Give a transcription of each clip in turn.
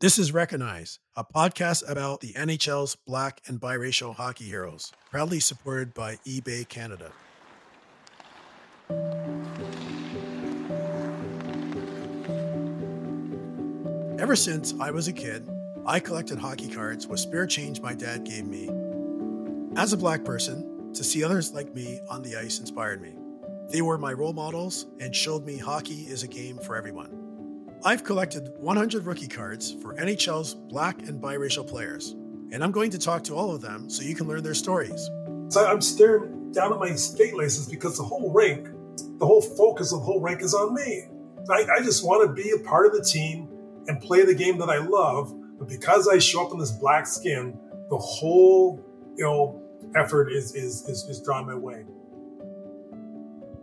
This is Recognize, a podcast about the NHL's black and biracial hockey heroes, proudly supported by eBay Canada. Ever since I was a kid, I collected hockey cards with spare change my dad gave me. As a black person, to see others like me on the ice inspired me. They were my role models and showed me hockey is a game for everyone. I've collected 100 rookie cards for NHL's black and biracial players, and I'm going to talk to all of them so you can learn their stories. So I'm staring down at my skate laces because the whole rink, the whole focus of the whole rink is on me. I, I just want to be a part of the team and play the game that I love, but because I show up in this black skin, the whole you know effort is is is, is drawn my way.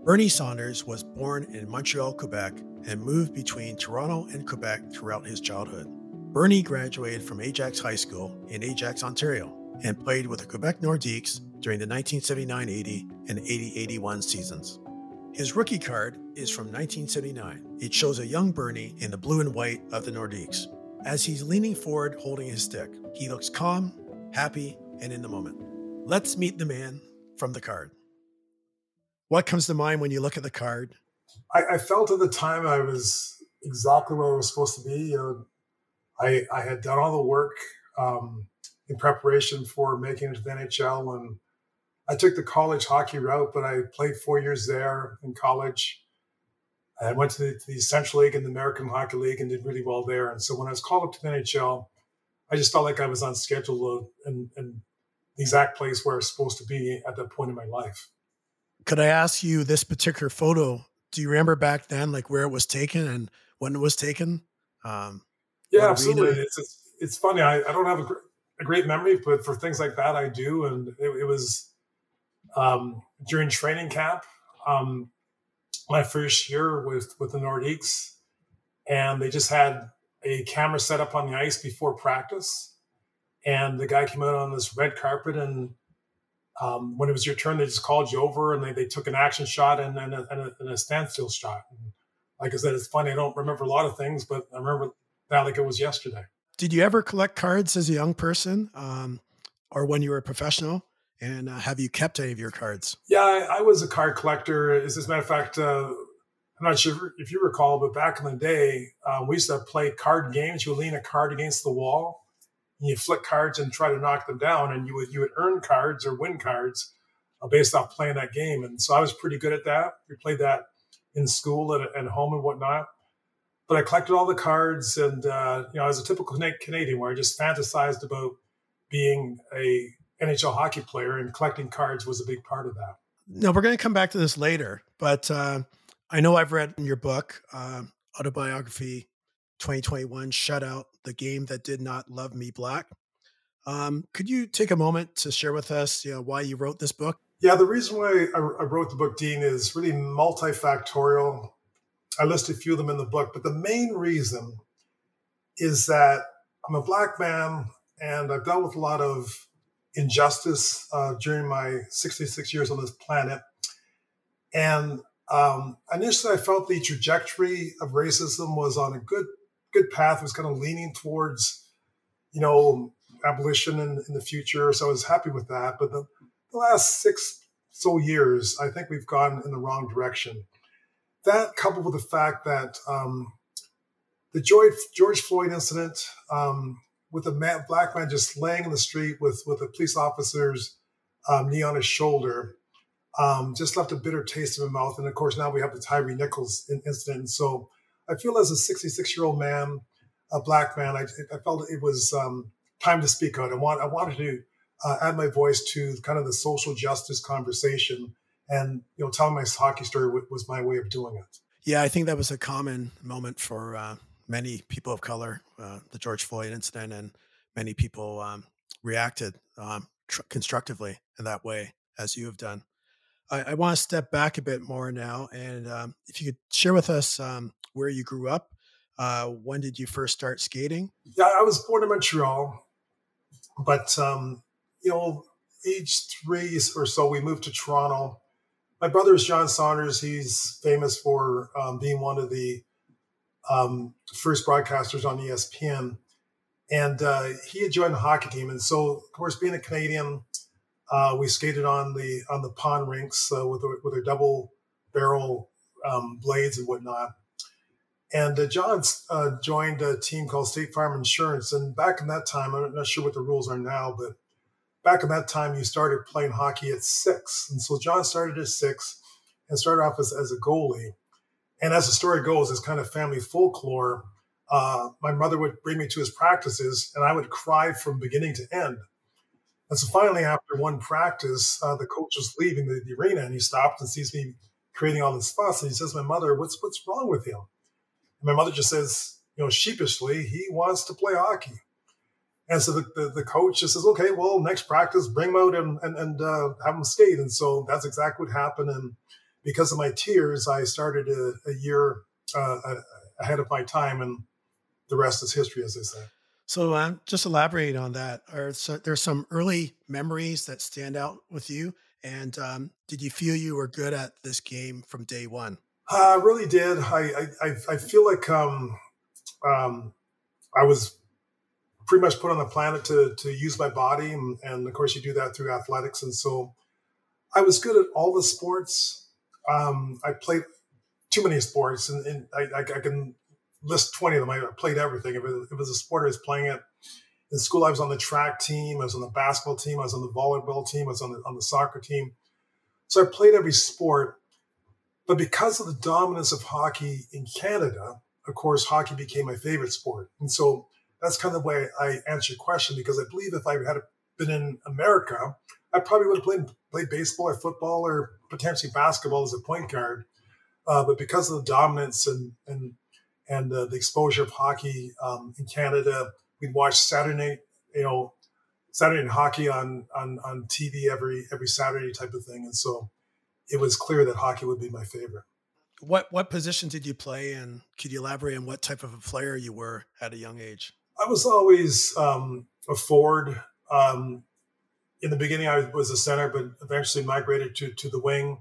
Bernie Saunders was born in Montreal, Quebec, and moved between Toronto and Quebec throughout his childhood. Bernie graduated from Ajax High School in Ajax, Ontario, and played with the Quebec Nordiques during the 1979 80 and 80 81 seasons. His rookie card is from 1979. It shows a young Bernie in the blue and white of the Nordiques. As he's leaning forward holding his stick, he looks calm, happy, and in the moment. Let's meet the man from the card. What comes to mind when you look at the card? I, I felt at the time I was exactly where I was supposed to be. You know, I, I had done all the work um, in preparation for making it to the NHL, and I took the college hockey route. But I played four years there in college. I went to the, to the Central League and the American Hockey League and did really well there. And so when I was called up to the NHL, I just felt like I was on schedule and, and the exact place where I was supposed to be at that point in my life could I ask you this particular photo? Do you remember back then, like where it was taken and when it was taken? Um, yeah, absolutely. It's, it's, it's funny. I, I don't have a, a, great memory, but for things like that, I do. And it, it was um, during training camp, um, my first year with with the Nordiques, and they just had a camera set up on the ice before practice, and the guy came out on this red carpet and um, when it was your turn, they just called you over and they, they took an action shot and, and, a, and, a, and a standstill shot. And like I said, it's funny. I don't remember a lot of things, but I remember that like it was yesterday. Did you ever collect cards as a young person um, or when you were a professional? And uh, have you kept any of your cards? Yeah, I, I was a card collector. As a matter of fact, uh, I'm not sure if you recall, but back in the day, um, we used to play card games. You would lean a card against the wall you flick cards and try to knock them down, and you would you would earn cards or win cards uh, based off playing that game. And so I was pretty good at that. We played that in school and at home and whatnot. But I collected all the cards, and uh, you know, I was a typical Canadian where I just fantasized about being a NHL hockey player, and collecting cards was a big part of that. No, we're going to come back to this later, but uh, I know I've read in your book, uh, autobiography, 2021 shutout, the game that did not love me black. Um, could you take a moment to share with us you know, why you wrote this book? Yeah, the reason why I, I wrote the book, Dean, is really multifactorial. I list a few of them in the book, but the main reason is that I'm a black man and I've dealt with a lot of injustice uh, during my 66 years on this planet. And um, initially, I felt the trajectory of racism was on a good good path. was kind of leaning towards, you know, abolition in, in the future. So I was happy with that. But the, the last six so years, I think we've gone in the wrong direction. That coupled with the fact that um, the George, George Floyd incident, um, with a man, black man just laying in the street with with a police officer's um, knee on his shoulder, um, just left a bitter taste in my mouth. And of course, now we have the Tyree Nichols incident. And so I feel as a 66 year old man, a black man, I, I felt it was um, time to speak out. I want I wanted to uh, add my voice to kind of the social justice conversation, and you know, telling my hockey story was my way of doing it. Yeah, I think that was a common moment for uh, many people of color, uh, the George Floyd incident, and many people um, reacted um, tr- constructively in that way, as you have done. I, I want to step back a bit more now, and um, if you could share with us um, where you grew up. Uh, when did you first start skating? Yeah, I was born in Montreal, but um, you know, age three or so, we moved to Toronto. My brother is John Saunders. He's famous for um, being one of the um, first broadcasters on ESPN. and uh, he had joined the hockey team. And so, of course, being a Canadian, uh, we skated on the on the pond rinks uh, with with our double barrel um, blades and whatnot. And uh, John uh, joined a team called State Farm Insurance. And back in that time, I'm not sure what the rules are now, but back in that time, you started playing hockey at six. And so John started at six and started off as, as a goalie. And as the story goes, it's kind of family folklore. Uh, my mother would bring me to his practices, and I would cry from beginning to end. And so finally, after one practice, uh, the coach was leaving the, the, arena, and he stopped and sees me creating all this fuss, and he says, "My mother, what's what's wrong with him?" And my mother just says, you know, sheepishly, "He wants to play hockey." And so the, the, the, coach just says, okay, well, next practice, bring him out and, and, and uh, have him skate. And so that's exactly what happened. And because of my tears, I started a, a year uh, ahead of my time. And the rest is history, as they say. So um, just elaborate on that. Are so, there some early memories that stand out with you? And um, did you feel you were good at this game from day one? I really did. I I, I feel like um, um, I was pretty much put on the planet to to use my body, and, and, of course you do that through athletics. And so I was good at all the sports. Um, I played too many sports, and, and I, I, can list twenty of them. I played everything. If it, if it was a sport, I was playing it. In school, I was on the track team. I was on the basketball team. I was on the volleyball team. I was on the on the soccer team. So I played every sport. But because of the dominance of hockey in Canada, of course, hockey became my favorite sport. And so that's kind of the way I answer your question because I believe if I had been in America, I probably would have played played baseball or football or potentially basketball as a point guard. Uh, but because of the dominance and and and uh, the exposure of hockey um, in Canada, we'd watch Saturday you know, Saturday night hockey on on on TV every every Saturday type of thing, and so it was clear that hockey would be my favorite. What what position did you play, and could you elaborate on what type of a player you were at a young age? I was always um, a forward. Um, in the beginning, I was a center, but eventually migrated to to the wing.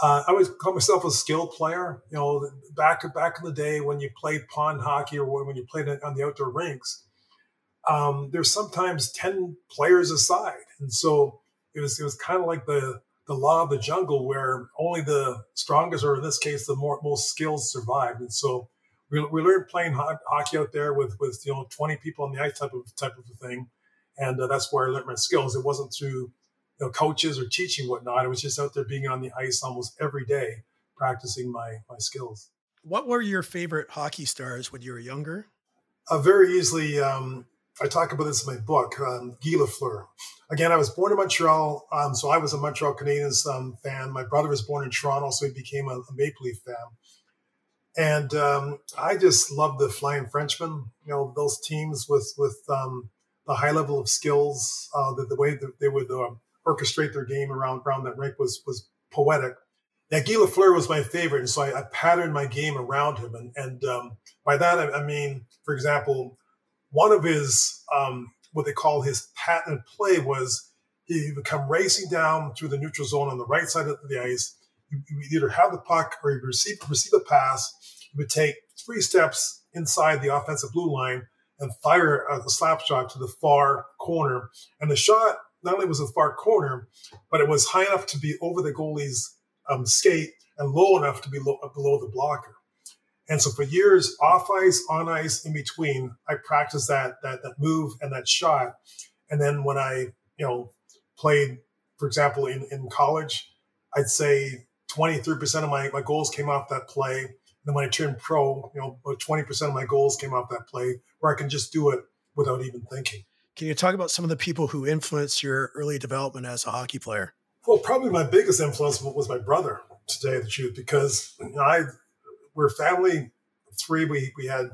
Uh, I always call myself a skill player. You know, back back in the day when you played pond hockey or when you played on the outdoor rinks, um, there's sometimes ten players aside, and so it was it was kind of like the the law of the jungle where only the strongest, or in this case, the more most skills survived. And so we, we learned playing ho- hockey out there with with you know 20 people on the ice type of type of a thing, and uh, that's where I learned my skills. It wasn't through you know, coaches or teaching whatnot. It was just out there being on the ice almost every day, practicing my my skills. What were your favorite hockey stars when you were younger? Uh, very easily, um, I talk about this in my book, um, Guy Lafleur. Again, I was born in Montreal, um, so I was a Montreal Canadiens um, fan. My brother was born in Toronto, so he became a, a Maple Leaf fan. And um, I just love the Flying Frenchman. You know, those teams with with um, the high level of skills, uh, the, the way that they would uh, orchestrate their game around around that rink was was poetic. Now, Guy Lafleur was my favorite, and so I, I patterned my game around him. And, and um, by that, I, I, mean, for example, one of his um, what they call his patent play was he would come racing down through the neutral zone on the right side of the ice you would either have the puck or you receive receive a pass. You would take three steps inside the offensive blue line and fire a, slap shot to the far corner. And the shot not only was the far corner, but it was high enough to be over the goalie's um, skate and low enough to be low, below the blocker. And so for years, off ice, on ice, in between, I practiced that that that move and that shot. And then when I, you know, played, for example, in, in college, I'd say 23% of my, my goals came off that play. And then when I turned pro, you know, 20% of my goals came off that play where I can just do it without even thinking. Can you talk about some of the people who influenced your early development as a hockey player? Well, probably my biggest influence was my brother, to tell you the truth, because I we're family three. We we had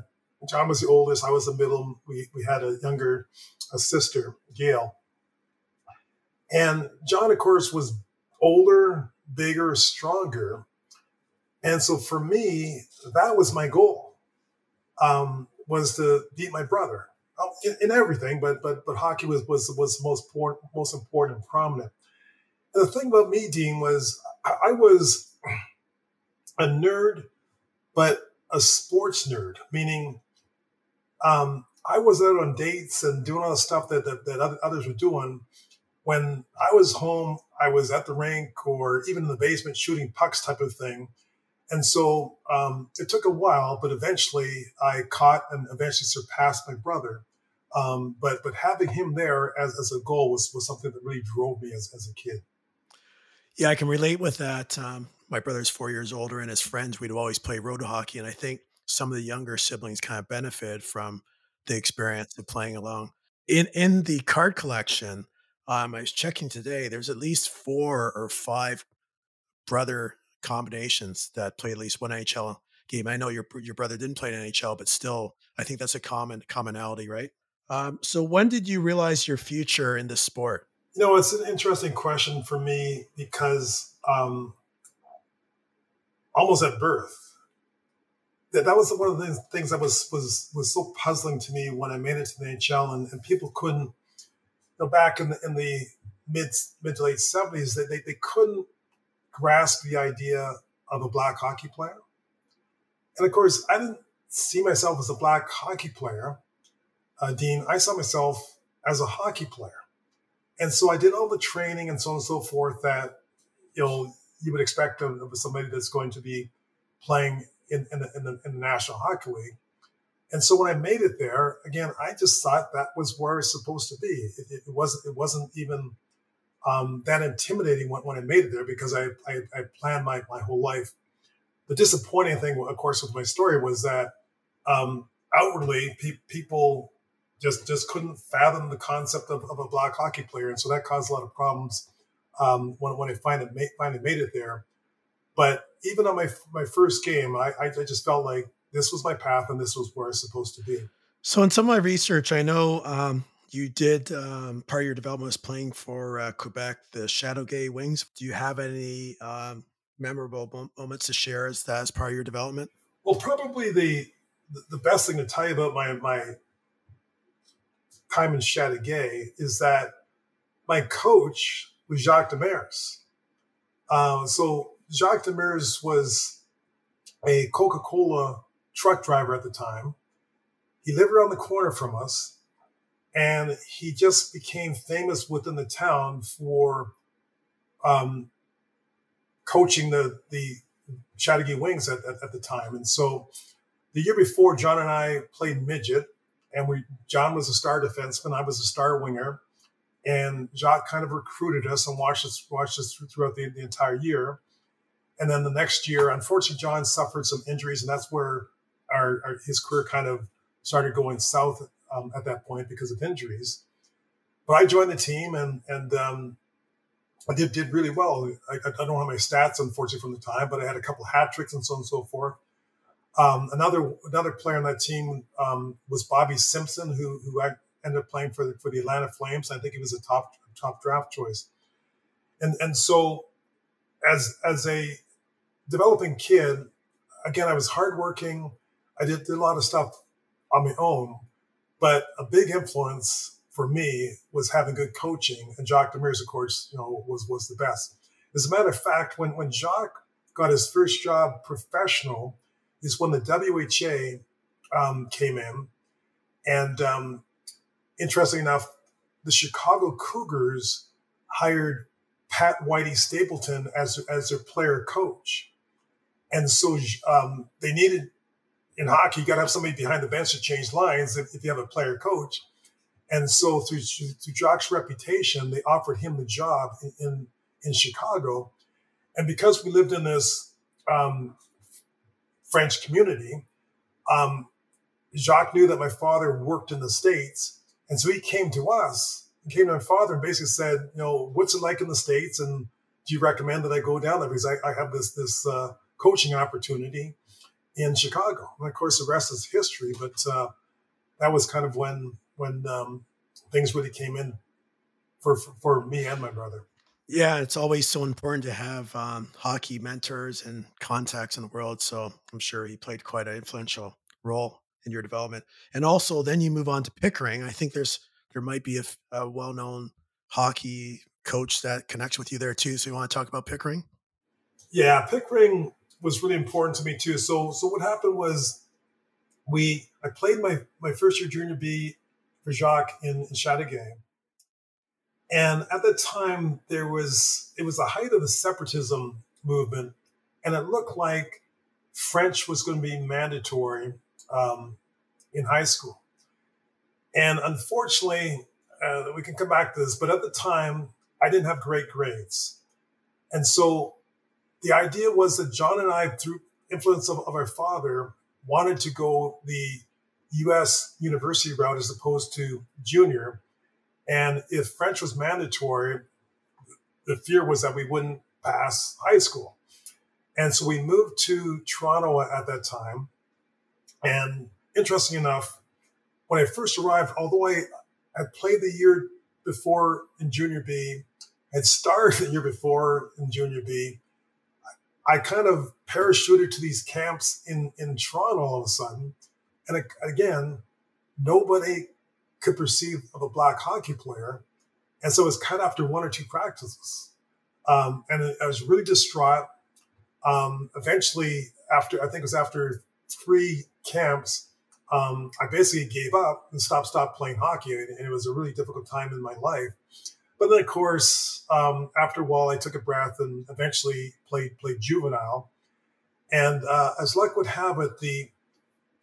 John was the oldest, I was the middle. We we had a younger a sister, Gail. And John, of course, was older, bigger, stronger. And so for me, that was my goal, um, was to beat my brother oh, in, in, everything, but but but hockey was was was most important, most important and prominent. And the thing about me, Dean, was I, I was a nerd, but a sports nerd, meaning um, I was out on dates and doing all the stuff that, that, that others were doing. When I was home, I was at the rink or even in the basement shooting pucks type of thing. And so um, it took a while, but eventually I caught and eventually surpassed my brother. Um, but but having him there as, as a goal was, was something that really drove me as, as a kid. Yeah, I can relate with that. Um, my brother's four years older, and his friends, we'd always play road hockey. And I think some of the younger siblings kind of benefited from the experience of playing along. In in the card collection, um, I was checking today. There's at least four or five brother combinations that play at least one NHL game. I know your your brother didn't play in NHL, but still, I think that's a common commonality, right? Um, so, when did you realize your future in the sport? You know, it's an interesting question for me because um, almost at birth, that, that was one of the things that was was was so puzzling to me when I made it to the NHL, and, and people couldn't. You know, back in the in the mid mid to late seventies, they, they they couldn't grasp the idea of a black hockey player. And of course, I didn't see myself as a black hockey player, uh, Dean. I saw myself as a hockey player, and so I did all the training and so on and so forth that you know you would expect of, of somebody that's going to be playing in, in, the, in, the, in the National Hockey League. And so when I made it there, again, I just thought that was where I was supposed to be. It, it wasn't. It wasn't even um, that intimidating when, when I made it there because I, I, I, planned my, my whole life. The disappointing thing, of course, with my story was that um, outwardly pe- people just just couldn't fathom the concept of, of, a black hockey player, and so that caused a lot of problems um, when, when I finally made, finally made it there. But even on my my first game, I, I just felt like this was my path and this was where I was supposed to be. So, in some of my research, I know um, you did um, part of your development was playing for uh, Quebec, the Chateauguay Wings. Do you have any um, memorable moments to share as that as part of your development? Well, probably the the best thing to tell you about my my time in Chateauguay is that my coach was Jacques Demers. Uh, so Jacques Demers was a Coca Cola truck driver at the time. He lived around the corner from us, and he just became famous within the town for um, coaching the the Chateauguay Wings at, at, at, the time. And so the year before, John and I played midget, and we John was a star defenseman, I was a star winger, and Jacques kind of recruited us and watched us watched us throughout the, the entire year. And then the next year, unfortunately, John suffered some injuries, and that's where our, our his career kind of started going south um, at that point because of injuries. But I joined the team, and and um, I did did really well. I, I, don't have my stats, unfortunately, from the time, but I had a couple hat tricks and so on and so forth. Um, another another player on that team um, was Bobby Simpson, who who ended up playing for the, for the Atlanta Flames. I think he was a top top draft choice, and and so as as a developing kid, again, I was hardworking. I did, did a lot of stuff on my own, but a big influence for me was having good coaching. And Jacques Demers, of course, you know, was was the best. As a matter of fact, when when Jacques got his first job professional, is when the WHA um, came in, and um, interesting enough, the Chicago Cougars hired Pat Whitey Stapleton as as their player coach. And so um, they needed in hockey, you got to have somebody behind the bench to change lines if, if you have a player coach. And so through, through Jacques's reputation, they offered him the job in, in, in Chicago. And because we lived in this um, French community, um, Jacques knew that my father worked in the States. And so he came to us, he came to my father and basically said, you know, what's it like in the States? And do you recommend that I go down there? Because I, I have this, this, uh, coaching opportunity in Chicago. And of course, the rest is history. But uh, that was kind of when when um, things really came in for, for, for me and my brother. Yeah, it's always so important to have um, hockey mentors and contacts in the world. So I'm sure he played quite an influential role in your development. And also, then you move on to Pickering. I think there's there might be a, a well-known hockey coach that connects with you there too. So you want to talk about Pickering? Yeah, Pickering was really important to me too. So so what happened was we I played my my first year junior B for Jacques in, in Chateauguay. And at the time, there was it was the height of the separatism movement, and it looked like French was going to be mandatory um, in high school. And unfortunately, uh, we can come back to this, but at the time, I didn't have great grades, and so the idea was that John and I, through influence of, of our father, wanted to go the U.S. university route as opposed to junior. And if French was mandatory, the fear was that we wouldn't pass high school. And so we moved to Toronto at that time. And interesting enough, when I first arrived, although I had played the year before in junior B, had started the year before in junior B, I kind of parachuted to these camps in, in Toronto all of a sudden. And again, nobody could perceive of a black hockey player. And so it was cut after one or two practices. Um, and I was really distraught. Um, eventually, after I think it was after three camps, um, I basically gave up and stopped stopped playing hockey. And it was a really difficult time in my life. But then, of course, um, after a while, I took a breath and eventually played played juvenile. And uh, as luck would have it, the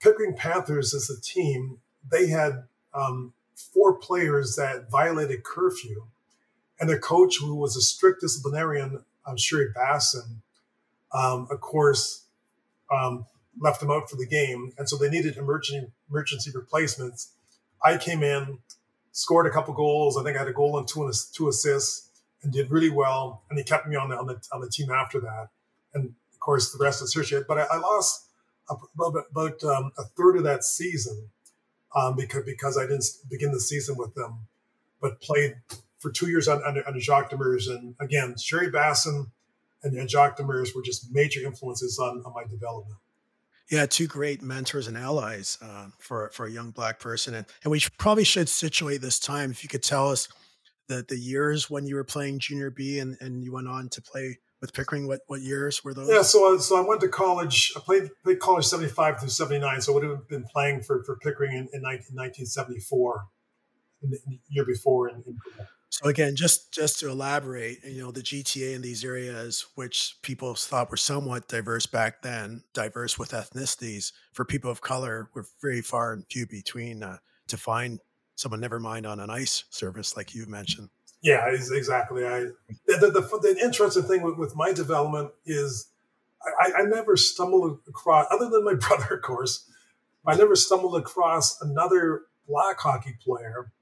Pickering Panthers as a team, they had um, four players that violated curfew. And their coach, who was a strict disciplinarian, um, Sherry Bassin, um, of course, um, left them out for the game. And so they needed emergency, emergency replacements. I came in, scored a couple goals. I think I had a goal and two, two assists and did really well. And he kept me on the, on the, on the team after that. And of course, the rest is history. But I, I lost about, about um, a third of that season um, because because I didn't begin the season with them, but played for two years under, under Jacques Demers. And again, Sherry Bassin and, and Jacques Demers were just major influences on, on my development. Yeah, two great mentors and allies uh, for for a young black person, and and we probably should situate this time. If you could tell us the the years when you were playing junior B and and you went on to play with Pickering? What what years were those? Yeah, so uh, so I went to college. I played played college seventy five through seventy nine. So I would have been playing for for Pickering in, in 1974, the year before. In, in, so again, just just to elaborate, you know, the GTA in these areas, which people thought were somewhat diverse back then, diverse with ethnicities, for people of color, were very far and few between uh, to find someone. Never mind on an ice service like you mentioned. Yeah, exactly. I the, the, the interesting thing with, with, my development is I, I, never stumbled across, other than my brother, of course, I never stumbled across another black hockey player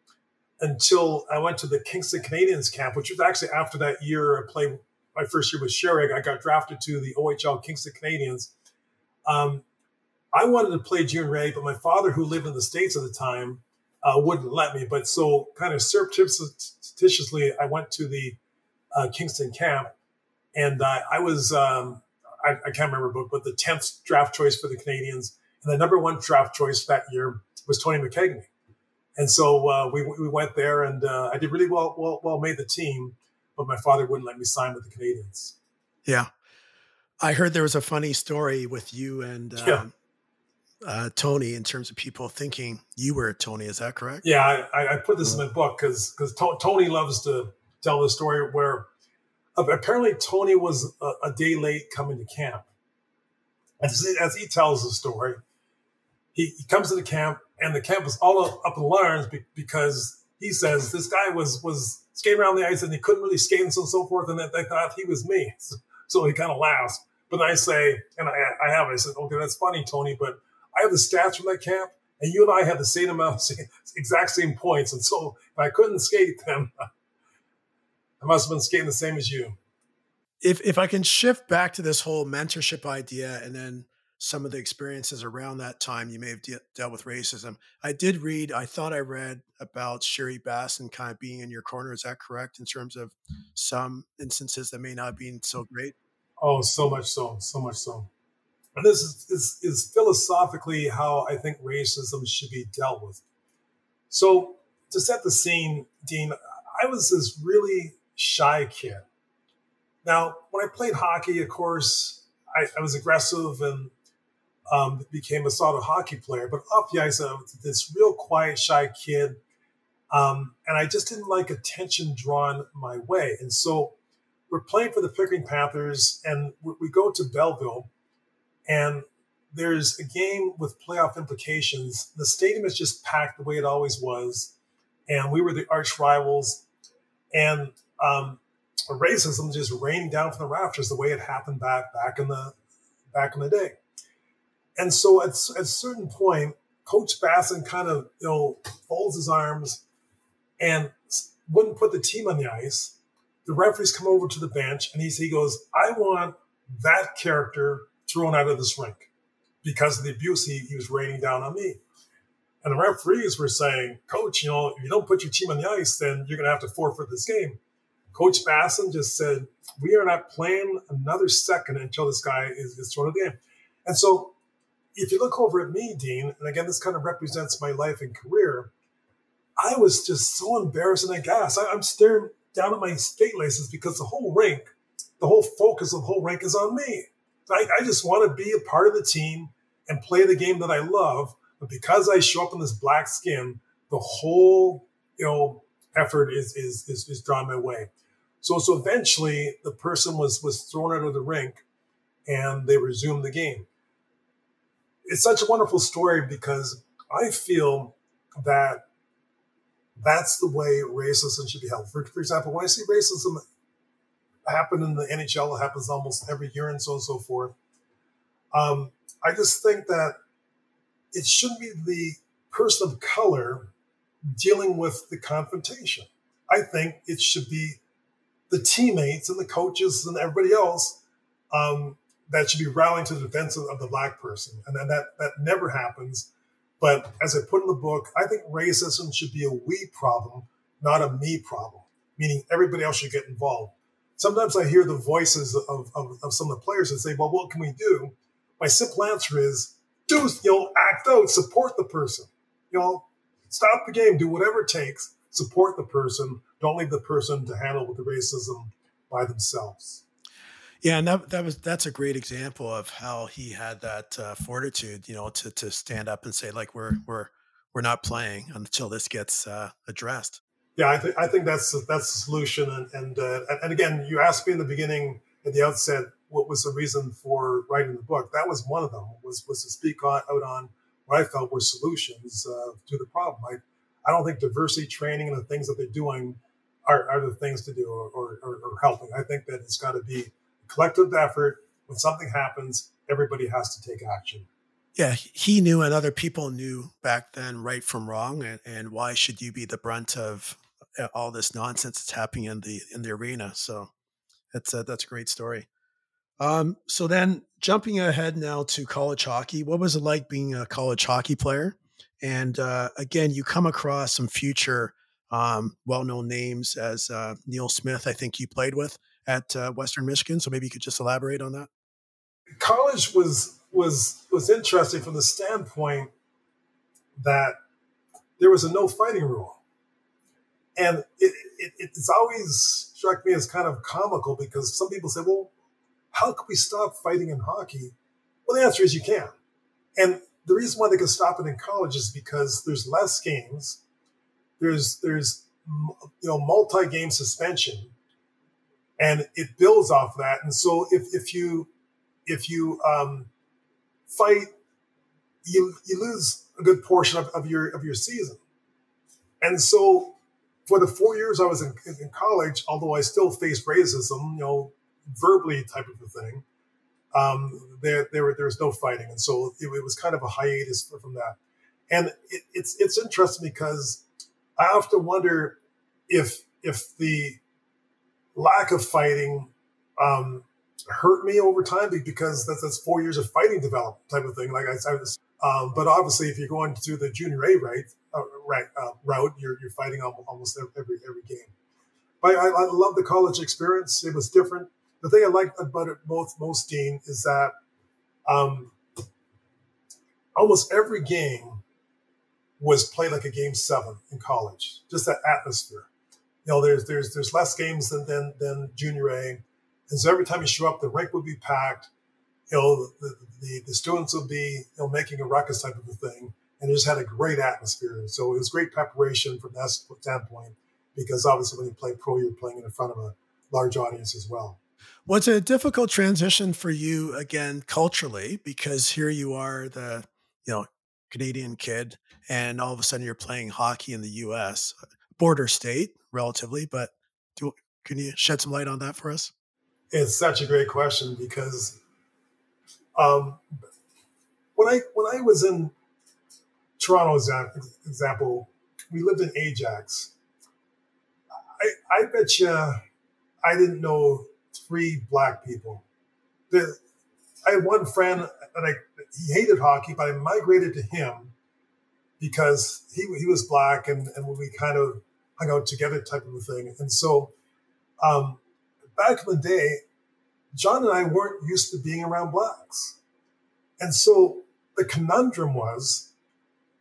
until I went to the Kingston Canadians camp, which was actually after that year I played my first year with Sherrick. I got drafted to the OHL Kingston Canadians. Um, I wanted to play junior A, but my father, who lived in the States at the time, uh, wouldn't let me. But so, kind of surreptitiously, I went to the uh, Kingston camp, and uh, I was um, I, I, can't remember, but, but the tenth draft choice for the Canadians, and the number one draft choice that year was Tony McKegney. And so uh, we we went there, and uh, I did really well, well well made the team, but my father wouldn't let me sign with the Canadians. Yeah. I heard there was a funny story with you and um, yeah uh, Tony in terms of people thinking you were Tony. Is that correct? Yeah, I, I put this in my book because because to- Tony loves to tell the story where apparently Tony was a, a, day late coming to camp. As, as he tells the story, he, he, comes to the camp and the camp is all up in alarms because he says this guy was was skating around the ice and he couldn't really skate and so, and so forth, and that they thought he was me. So, he kind of laughs. But I say, and I, I have, I said, okay, that's funny, Tony, but I have the stats from that camp, and you and I have the same amount, exact same points. And so if I couldn't skate, then I must have been skating the same as you. If if I can shift back to this whole mentorship idea, and then some of the experiences around that time you may have de- dealt with racism. I did read, I thought I read about Sherry Bassin kind of being in your corner. Is that correct in terms of some instances that may not have been so great? Oh, so much so, so much so. And this is, is, is philosophically how I think racism should be dealt with. So, to set the scene, Dean, I was this really shy kid. Now, when I played hockey, of course, I, I was aggressive and um, became a sort of hockey player. But off the ice, uh, this real quiet, shy kid. Um, and I just didn't like attention drawn my way. And so we're playing for the Pickering Panthers, and we go to Belleville, and there's a game with playoff implications. The stadium is just packed the way it always was, and we were the arch rivals, and um, racism just rained down from the rafters the way it happened back back in the back in the day. And so at, at a certain point, Coach Bassin kind of you know folds his arms and wouldn't put the team on the ice. The referees come over to the bench and he, he goes, I want that character thrown out of this rink because of the abuse he, he was raining down on me. And the referees were saying, Coach, you know, if you don't put your team on the ice, then you're going to have to forfeit this game. Coach Bassin just said, We are not playing another second until this guy is, is thrown out of the game. And so if you look over at me, Dean, and again, this kind of represents my life and career, I was just so embarrassed and. I, I'm staring down at my skate laces because the whole rink, the whole focus of the whole rink is on me. I, I just want to be a part of the team and play the game that I love. But because I show up in this black skin, the whole you know effort is is is, is drawn my way. So so eventually the person was was thrown out of the rink and they resumed the game. It's such a wonderful story because I feel that that's the way racism should be held. For, for example, when I see racism happen in the NHL, it happens almost every year and so on and so forth. Um, I just think that it shouldn't be the person of color dealing with the confrontation. I think it should be the teammates and the coaches and everybody else um, that should be rallying to the defense of, of the black person. And then that, that never happens. But as I put in the book, I think racism should be a we problem, not a me problem, meaning everybody else should get involved. Sometimes I hear the voices of, of, of some of the players and say, well, what can we do? My simple answer is do, you know, act out, support the person. You know, stop the game, do whatever it takes, support the person. Don't leave the person to handle with the racism by themselves. Yeah, and that that was that's a great example of how he had that uh, fortitude, you know, to to stand up and say like we're we're we're not playing until this gets uh, addressed. Yeah, I think I think that's that's the solution. And and uh, and again, you asked me in the beginning at the outset what was the reason for writing the book. That was one of them. Was was to speak out on what I felt were solutions uh, to the problem. I I don't think diversity training and the things that they're doing are, are the things to do or, or, or helping. I think that it's got to be collective effort. When something happens, everybody has to take action. Yeah, he knew and other people knew back then right from wrong, and, and why should you be the brunt of uh, all this nonsense that's happening in the in the arena? So that's a, that's a great story. Um, so then jumping ahead now to college hockey, what was it like being a college hockey player? And uh, again, you come across some future um, well-known names as uh, Neil Smith. I think you played with at uh, Western Michigan. So maybe you could just elaborate on that. College was was was interesting from the standpoint that there was a no fighting rule, and it, it, it's always struck me as kind of comical because some people say, "Well, how can we stop fighting in hockey?" Well, the answer is you can, and the reason why they can stop it in college is because there's less games, there's there's you know multi-game suspension and it builds off that. And so if, if you if you um, fight, you you lose a good portion of, of your of your season. And so for the four years I was in, in college, although I still faced racism, you know, verbally type of a thing, um, there there there was no fighting, and so it, it was kind of a hiatus from that. And it, it's it's interesting because I often wonder if if the lack of fighting um, hurt me over time because that's, that's four years of fighting development type of thing. Like I said, um, but obviously, if you're going to the junior A right, uh, right uh, route, you're, you're fighting almost every every game. But I, I love the college experience. It was different. The thing I liked about it most most Dean is that um, almost every game was played like a game seven in college. Just that atmosphere you know, there's there's there's less games than than, than junior A, and so every time you show up, the rink would be packed. you know, the, the, the students would be, you know, making a ruckus type of a thing. And it just had a great atmosphere. So it was great preparation from that standpoint, because obviously when you play pro, you're playing in front of a large audience as well. Was it a difficult transition for you again culturally? Because here you are, the you know Canadian kid, and all of a sudden you're playing hockey in the U.S. border state, relatively. But do, can you shed some light on that for us? It's such a great question because um, when I when I was in Toronto, example, we lived in Ajax. I, I bet you I didn't know three black people. I had one friend, and I he hated hockey, but I migrated to him because he he was black, and and we kind of hung out together, type of a thing. And so, um, back in the day, John and I weren't used to being around blacks. And so the conundrum was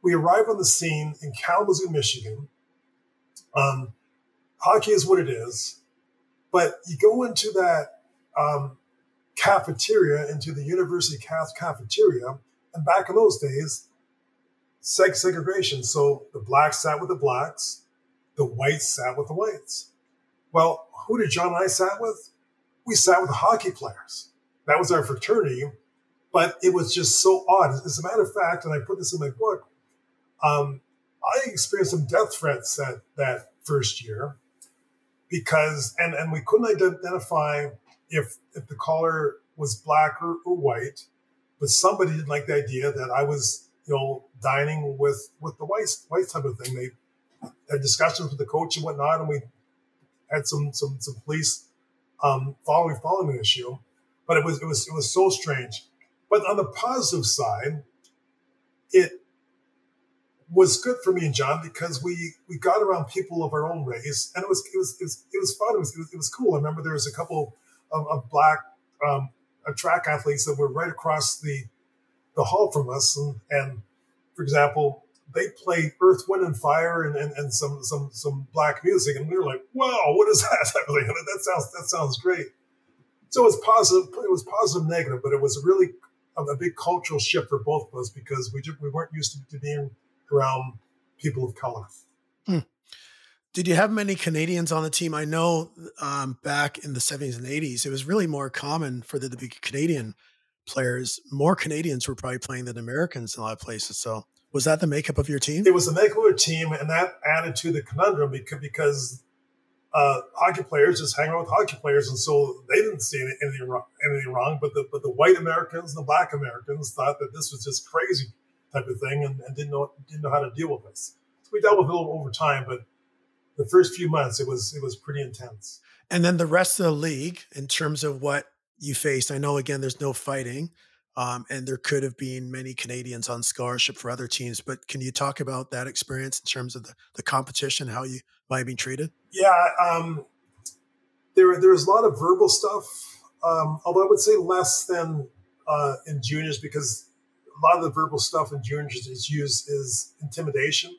we arrive on the scene in Kalamazoo, Michigan. Um, hockey is what it is, but you go into that um, cafeteria, into the university cafeteria, and back in those days, sex segregation. So the blacks sat with the blacks, the whites sat with the whites. Well, who did John and I sat with? we sat with the hockey players. That was our fraternity, but it was just so odd. As a matter of fact, and I put this in my book, um, I experienced some death threats that that first year because, and and we couldn't identify if if the caller was black or, or white, but somebody didn't like the idea that I was, you know, dining with with the white white type of thing. They had discussions with the coach and whatnot, and we had some some some police um, following following the issue. But it was it was it was so strange. But on the positive side, it was good for me and John because we we got around people of our own race, and it was it was it was, it was fun. It was, it was, it was cool. I remember there was a couple of, of black um, track athletes that were right across the the hall from us, and, and for example, they played Earth, Wind, and Fire and, and, and some some some black music, and we were like, "Wow, what is that?" that sounds that sounds great. So it was positive. It was positive, negative, but it was really a, a big cultural shift for both of us because we just, we weren't used to, to being around people of color. Hmm. Did you have many Canadians on the team? I know um, back in the 70s and 80s, it was really more common for there to be Canadian players. More Canadians were probably playing than Americans in a lot of places. So was that the makeup of your team? It was the makeup of our team, and that added to the conundrum because, because uh, hockey players just hang out with hockey players, and so they didn't see anything wrong. Anything wrong but the but the white Americans and the black Americans thought that this was just crazy type of thing, and, and didn't know didn't know how to deal with this. So we dealt with it a little over time, but the first few months it was it was pretty intense. And then the rest of the league, in terms of what you faced, I know again there's no fighting. Um, and there could have been many Canadians on scholarship for other teams. But can you talk about that experience in terms of the, the competition, how you might have been treated? Yeah, um, there there was a lot of verbal stuff, um, although I would say less than uh, in juniors because a lot of the verbal stuff in juniors is used is intimidation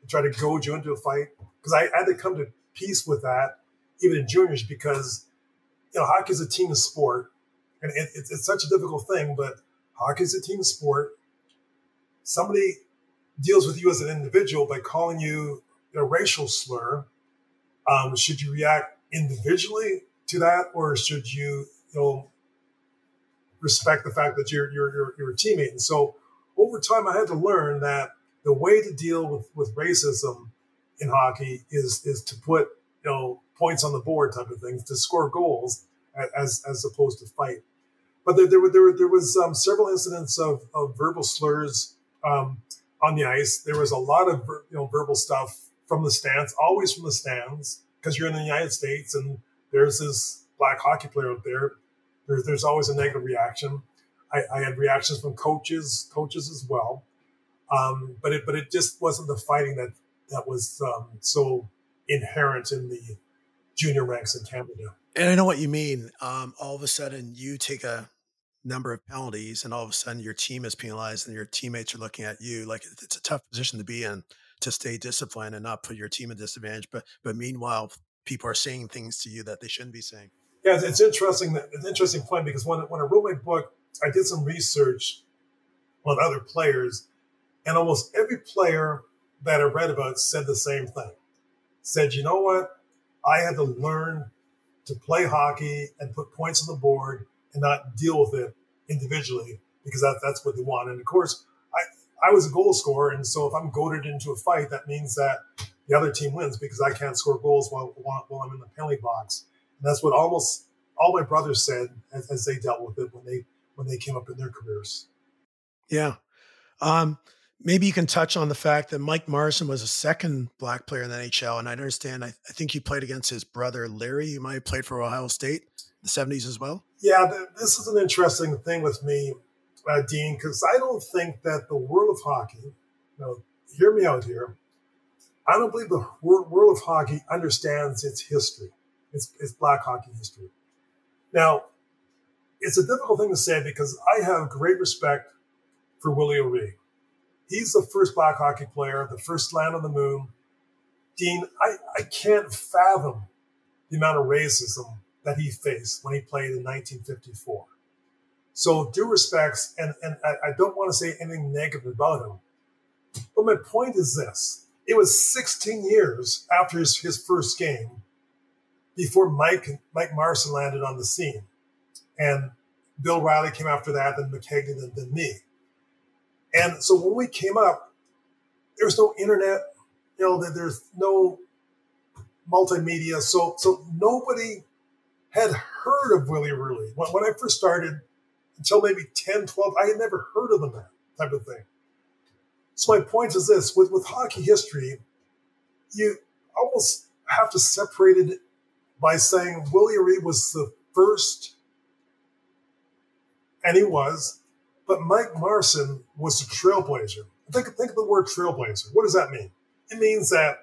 to try to goad you into a fight. Because I, I had to come to peace with that even in juniors because you know hockey is a team sport and it, it's, it's such a difficult thing, but hockey is a team sport. Somebody deals with you as an individual by calling you a racial slur. Um, should you react individually to that, or should you, you know, respect the fact that you're you're you're, you're a teammate? And so, over time, I had to learn that the way to deal with with racism in hockey is is to put you know points on the board type of things to score goals as as opposed to fight. But there there, there, there was um, several incidents of, of verbal slurs um, on the ice. There was a lot of you know verbal stuff from the stands, always from the stands, because you're in the United States and there's this black hockey player out there. There's there's always a negative reaction. I, I had reactions from coaches, coaches as well. Um, but it but it just wasn't the fighting that that was um, so inherent in the junior ranks in Canada. And I know what you mean. Um, all of a sudden, you take a number of penalties, and all of a sudden, your team is penalized, and your teammates are looking at you. Like it's a tough position to be in to stay disciplined and not put your team at disadvantage. But but meanwhile, people are saying things to you that they shouldn't be saying. Yeah, it's, interesting. It's an interesting point because when when I wrote my book, I did some research on other players, and almost every player that I read about said the same thing. Said, you know what? I had to learn to play hockey and put points on the board and not deal with it individually because that, that's what they want. And of course, I, I was a goal scorer. And so if I'm goaded into a fight, that means that the other team wins because I can't score goals while, while, while I'm in the penalty box. And that's what almost all my brothers said as, as, they dealt with it when they when they came up in their careers. Yeah. Um, maybe you can touch on the fact that Mike Marson was a second black player in the NHL. And I understand, I, I think you played against his brother, Larry. You might have played for Ohio State in the 70s as well. Yeah, this is an interesting thing with me, uh, Dean, because I don't think that the world of hockey, you know, hear me out here, I don't believe the world of hockey understands its history, its, its black hockey history. Now, it's a difficult thing to say because I have great respect for Willie O'Ree. He's the first black hockey player, the first land on the moon. Dean, I, I can't fathom the amount of racism that he faced when he played in 1954. So, due respects, and, and I, I don't want to say anything negative about him, but my point is this it was 16 years after his, his first game before Mike Mike Marson landed on the scene, and Bill Riley came after that, then McKegney, then, then me. And so when we came up, there was no internet, you know, there's no multimedia, so so nobody had heard of Willie O'Ree. When, when I first started, until maybe 10, 12, I had never heard of the man, type of thing. So my point is this: with with hockey history, you almost have to separate it by saying Willie O'Ree was the first, and he was, but Mike Marson was a trailblazer. Think think of the word trailblazer. What does that mean? It means that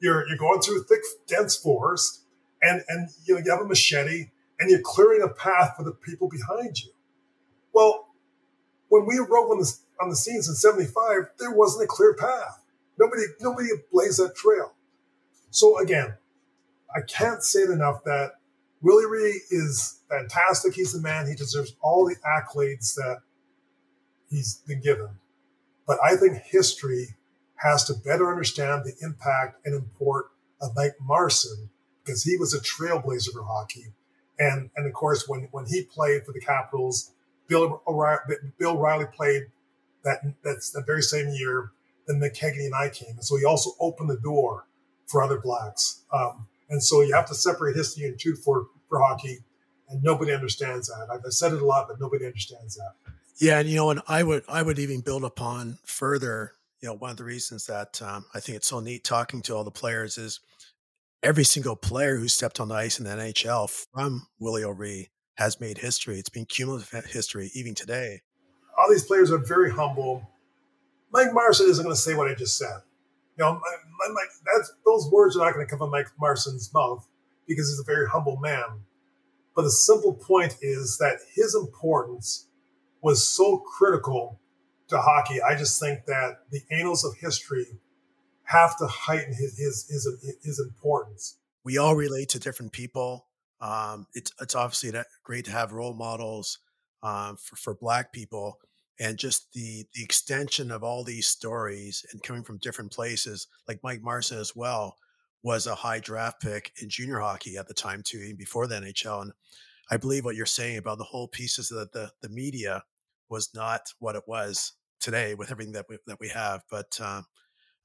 you're you're going through thick, dense forest, and and you, know, you have a machete, and you're clearing a path for the people behind you. Well, when we rode on the on the scenes in 75, there wasn't a clear path. Nobody, nobody blazed that trail. So again, I can't say it enough that Willie O'Ree is fantastic. He's the man. He deserves all the accolades that he's been given. But I think history has to better understand the impact and import of Mike Marson because he was a trailblazer for hockey. And, and of course, when, when he played for the Capitals, Bill, Bill Riley played that that's the very same year that McKegney and I came. And so he also opened the door for other blacks. Um, and so you have to separate history in two for, for hockey. And nobody understands that. I've said it a lot, but nobody understands that. Yeah, and you know, and I would I would even build upon further. You know, one of the reasons that um, I think it's so neat talking to all the players is every single player who stepped on the ice in the NHL from Willie O'Ree has made history. It's been cumulative history even today all these players are very humble. Mike Marson isn't going to say what I just said. You know, my, my, that's, those words are not going to come from Mike Marson's mouth because he's a very humble man. But the simple point is that his importance was so critical to hockey. I just think that the annals of history have to heighten his his his, his importance. We all relate to different people. Um, it's it's obviously great to have role models um, for, for Black people. And just the the extension of all these stories and coming from different places, like Mike Marson as well, was a high draft pick in junior hockey at the time too, even before the NHL. And I believe what you're saying about the whole pieces that the the media was not what it was today with everything that we, that we have. But uh,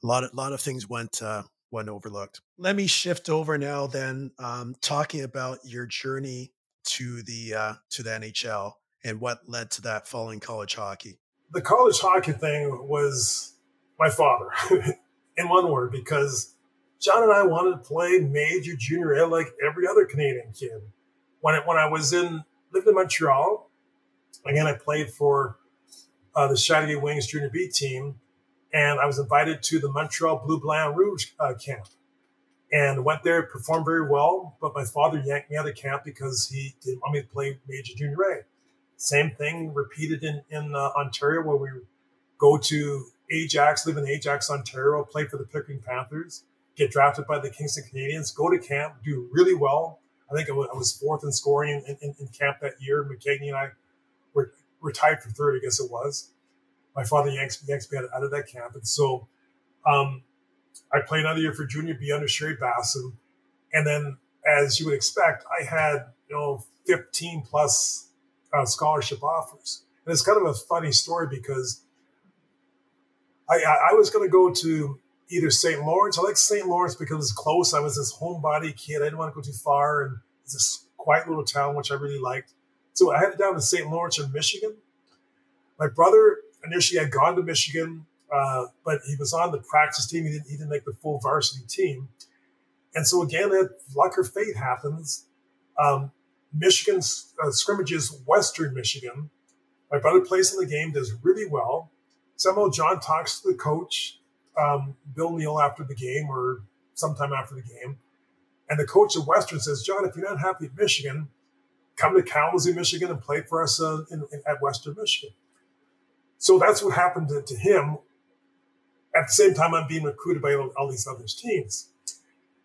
a lot of lot of things went uh, went overlooked. Let me shift over now, then, um, talking about your journey to the uh, to the NHL and what led to that following college hockey? The college hockey thing was my father, in one word, because John and I wanted to play major junior A like every other Canadian kid. When it, when I was in lived in Montreal, again I played for uh, the Châteauguay Wings Junior B team, and I was invited to the Montreal Blue Blanc Rouge uh, camp, and went there, performed very well. But my father yanked me out of camp because he didn't want me to play major junior A. Same thing repeated in, in uh, Ontario where we go to Ajax, live in Ajax, Ontario, play for the Pickering Panthers, get drafted by the Kingston Canadians, go to camp, do really well. I think I was fourth in scoring in, in, in camp that year. McKegney and I retired for third, I guess it was. My father yanks, yanks me out, out of that camp. And so um, I played another year for junior B under Sherry Bassin. And then, as you would expect, I had, you know, 15 plus uh, scholarship offers. And it's kind of a funny story because I, I, I was going to go to either St. Lawrence. I like St. Lawrence because it's close. I was this homebody kid. I didn't want to go too far. And it's this quiet little town, which I really liked. So I headed down to St. Lawrence in Michigan. My brother initially had gone to Michigan, uh, but he was on the practice team. He didn't, he didn't make the full varsity team. And so again, that luck or fate happens. Um, Michigan uh, scrimmages Western Michigan. My brother plays in the game, does really well. Somehow John talks to the coach, um, Bill Neal, after the game or sometime after the game. And the coach of Western says, John, if you're not happy at Michigan, come to Kalamazoo, Michigan and play for us uh, in, in, at Western Michigan. So that's what happened to, to, him. At the same time, I'm being recruited by all, all these other teams.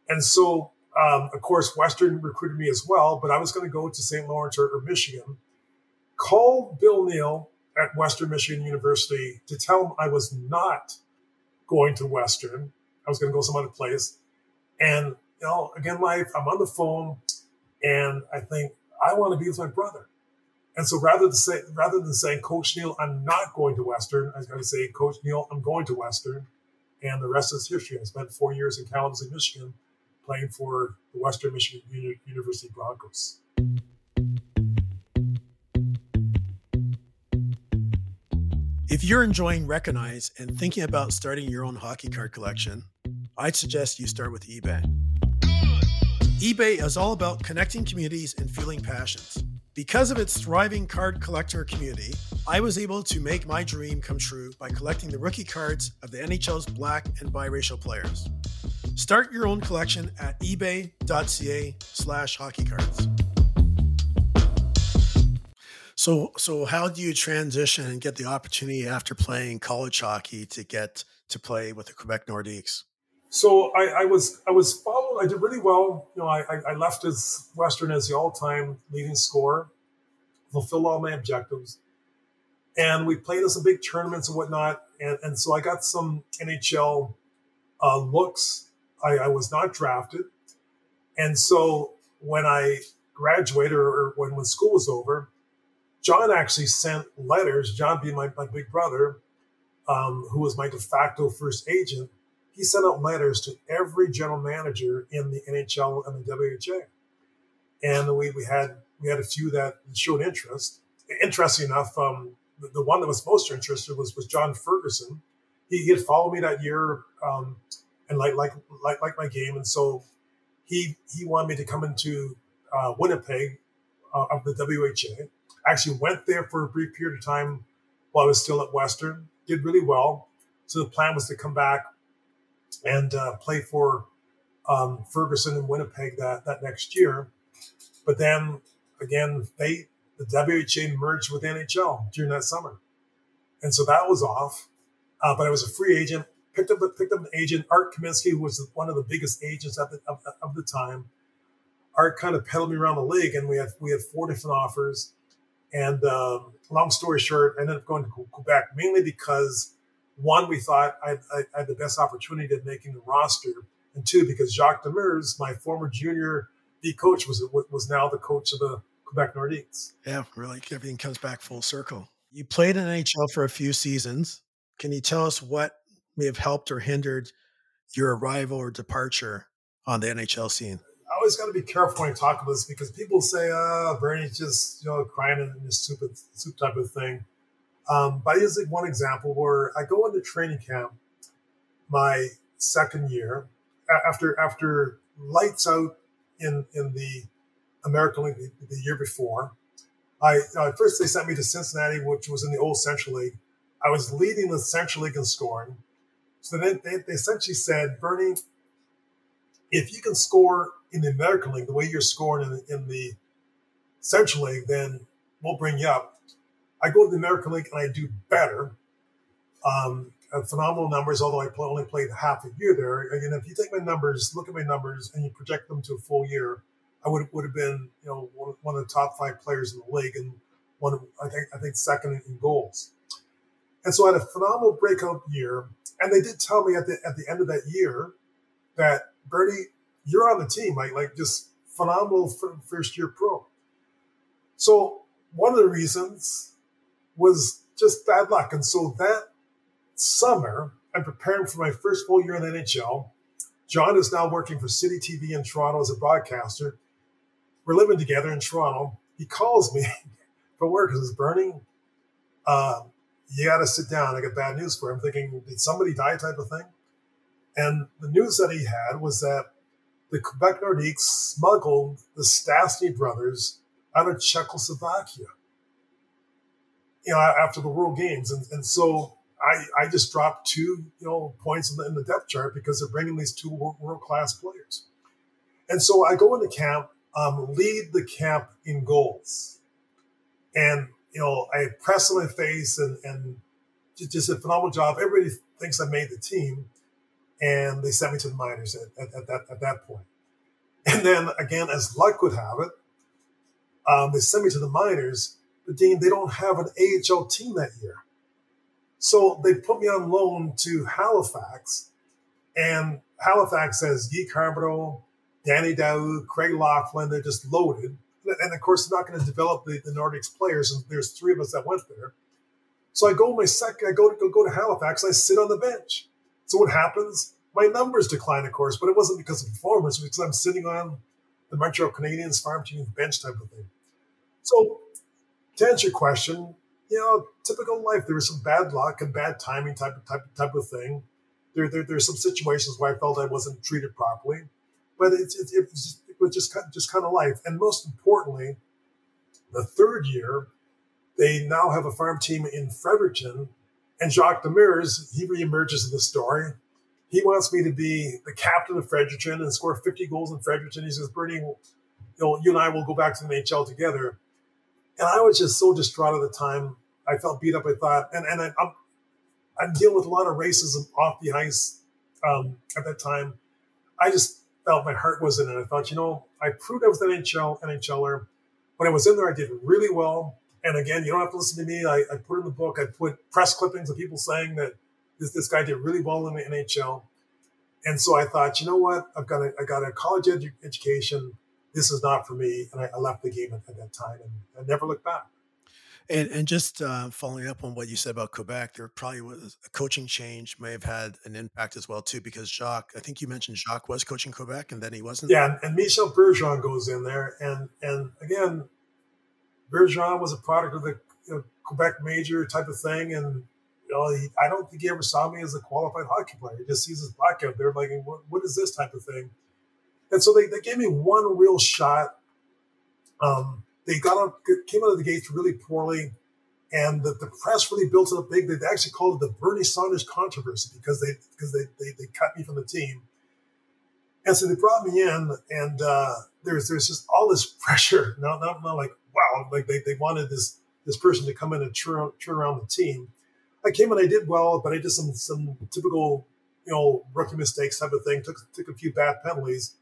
And so, um, of course, Western recruited me as well, but I was going to go to St. Lawrence or, or Michigan. Call Bill Neal at Western Michigan University to tell him I was not going to Western. I was going to go some other place. And, you know, again, life, I'm on the phone and I think I want to be with my brother. And so rather than say, rather than saying, Coach Neal, I'm not going to Western, I was going to say, Coach Neal, I'm going to Western. And the rest is history. I spent four years in Kalamazoo, Michigan, playing for the Western Michigan University Broncos. If you're enjoying Recognize and thinking about starting your own hockey card collection, I'd suggest you start with eBay. eBay is all about connecting communities and fueling passions. Because of its thriving card collector community, I was able to make my dream come true by collecting the rookie cards of the NHL's black and biracial players. Start your own collection at ebay.ca slash hockeycards. So, so how do you transition and get the opportunity after playing college hockey to get to play with the Quebec Nordiques? So I, I was I was followed. I did really well. You know, I, I left as Western as the all-time leading scorer, fulfilled all my objectives, and we played in some big tournaments and whatnot. And, and so I got some NHL uh, looks. I, I was not drafted, and so when I graduated or, when when school was over, John actually sent letters, John being my, my big brother, um, who was my de facto first agent, he sent out letters to every general manager in the NHL and the WHA. And we, we had we had a few that showed interest. Interesting enough, um, the, the, one that was most interested was was John Ferguson. He, he had followed me that year um, and like like like like my game, and so he he wanted me to come into uh, Winnipeg uh, of the WHA actually went there for a brief period of time while I was still at Western. Did really well. So the plan was to come back and uh, play for um, Ferguson and Winnipeg that, that next year. But then again, they the WHA merged with NHL during that summer, and so that was off. Uh, but I was a free agent. Picked up picked up an agent, Art Kaminsky, who was one of the biggest agents at the, of, of the time. Art kind of peddled me around the league, and we had we had four different offers. And um, long story short, I ended up going to Quebec mainly because one, we thought I, I, I had the best opportunity of making the roster, and two, because Jacques Demers, my former junior B coach, was was now the coach of the Quebec Nordiques. Yeah, really, everything comes back full circle. You played in NHL for a few seasons. Can you tell us what may have helped or hindered your arrival or departure on the NHL scene? I always got to be careful when I talk about this because people say, "Ah, oh, Bernie's just you know crying in this stupid soup type of thing." Um, but here's like one example where I go into training camp my second year after after lights out in in the American League the, the year before. I uh, first they sent me to Cincinnati, which was in the old Central League. I was leading the Central League in scoring. So then they, they essentially said, Bernie, if you can score in the American League, the way you're scoring in in the Central League, then we'll bring you up. I go to the American League and I do better. Um, phenomenal numbers, although I only played half a year there. Again, if you take my numbers, look at my numbers, and you project them to a full year, I would would have been, you know, one, one of the top five players in the league and one I think I think second in goals. And so I had a phenomenal breakout year. And they did tell me at the at the end of that year that Bernie, you're on the team, like like just phenomenal first year pro. So one of the reasons was just bad luck. And so that summer, I'm preparing for my first full year in the NHL. John is now working for City TV in Toronto as a broadcaster. We're living together in Toronto. He calls me for work because it's burning. Uh, you got to sit down. I got bad news for him. Thinking, did somebody die? Type of thing. And the news that he had was that the Quebec Nordiques smuggled the Stastny brothers out of Czechoslovakia. You know, after the World Games, and, and so I, I just dropped two you know points in the, in the depth chart because they're bringing these two world class players. And so I go into camp, um, lead the camp in goals, and you know I press on my face and and just a phenomenal job. Everybody thinks I made the team, and they sent me to the minors at, at, at that at that point. And then again, as luck would have it, um, they sent me to the minors. But Dean, they don't have an AHL team that year. So they put me on loan to Halifax, and Halifax has Guy Carbonneau, Danny Daoust, Craig Laughlin. They're just loaded. And of course, they're not going to develop the, the Nordiques players. And there's three of us that went there. So I go my second, I go to go, go to Halifax. I sit on the bench. So what happens? My numbers decline, of course, but it wasn't because of performance, because I'm sitting on the Montreal Canadiens farm team bench type of thing. So to answer your question, you know, typical life. There was some bad luck and bad timing type of type, type of thing. There, there there's some situations where I felt I wasn't treated properly, but it, it, it, was just, it was just just kind of life. And most importantly, the third year, they now have a farm team in Fredericton, and Jacques Demers he reemerges in the story. He wants me to be the captain of Fredericton and score 50 goals in Fredericton. He says, Bernie, you know, you and I will go back to the NHL together. And I was just so distraught at the time. I felt beat up. I thought, and and I, I'm, I'm dealing with a lot of racism off the ice um, at that time. I just felt my heart was in it. I thought, you know, I proved I was an NHL NHLer. When I was in there, I did really well. And again, you don't have to listen to me. I, I put in the book. I put press clippings of people saying that this this guy did really well in the NHL. And so I thought, you know what? I've got a I got a college edu- education. This is not for me, and I, I left the game at, at that time, and I never looked back. And and just uh, following up on what you said about Quebec, there probably was a coaching change may have had an impact as well too, because Jacques, I think you mentioned Jacques was coaching Quebec, and then he wasn't. Yeah, and Michel Bergeron goes in there, and and again, Bergeron was a product of the you know, Quebec major type of thing, and you know, he, I don't think he ever saw me as a qualified hockey player. He just sees his black out there, like, what, what is this type of thing? And so they, they gave me one real shot. Um, they got on, came out of the gates really poorly, and the, the press really built it up big. They actually called it the Bernie Saunders controversy because they because they, they, they cut me from the team, and so they brought me in, and uh, there's there's just all this pressure. Not not, not like wow, like they, they wanted this this person to come in and turn, turn around the team. I came and I did well, but I did some some typical you know rookie mistakes type of thing. Took took a few bad penalties,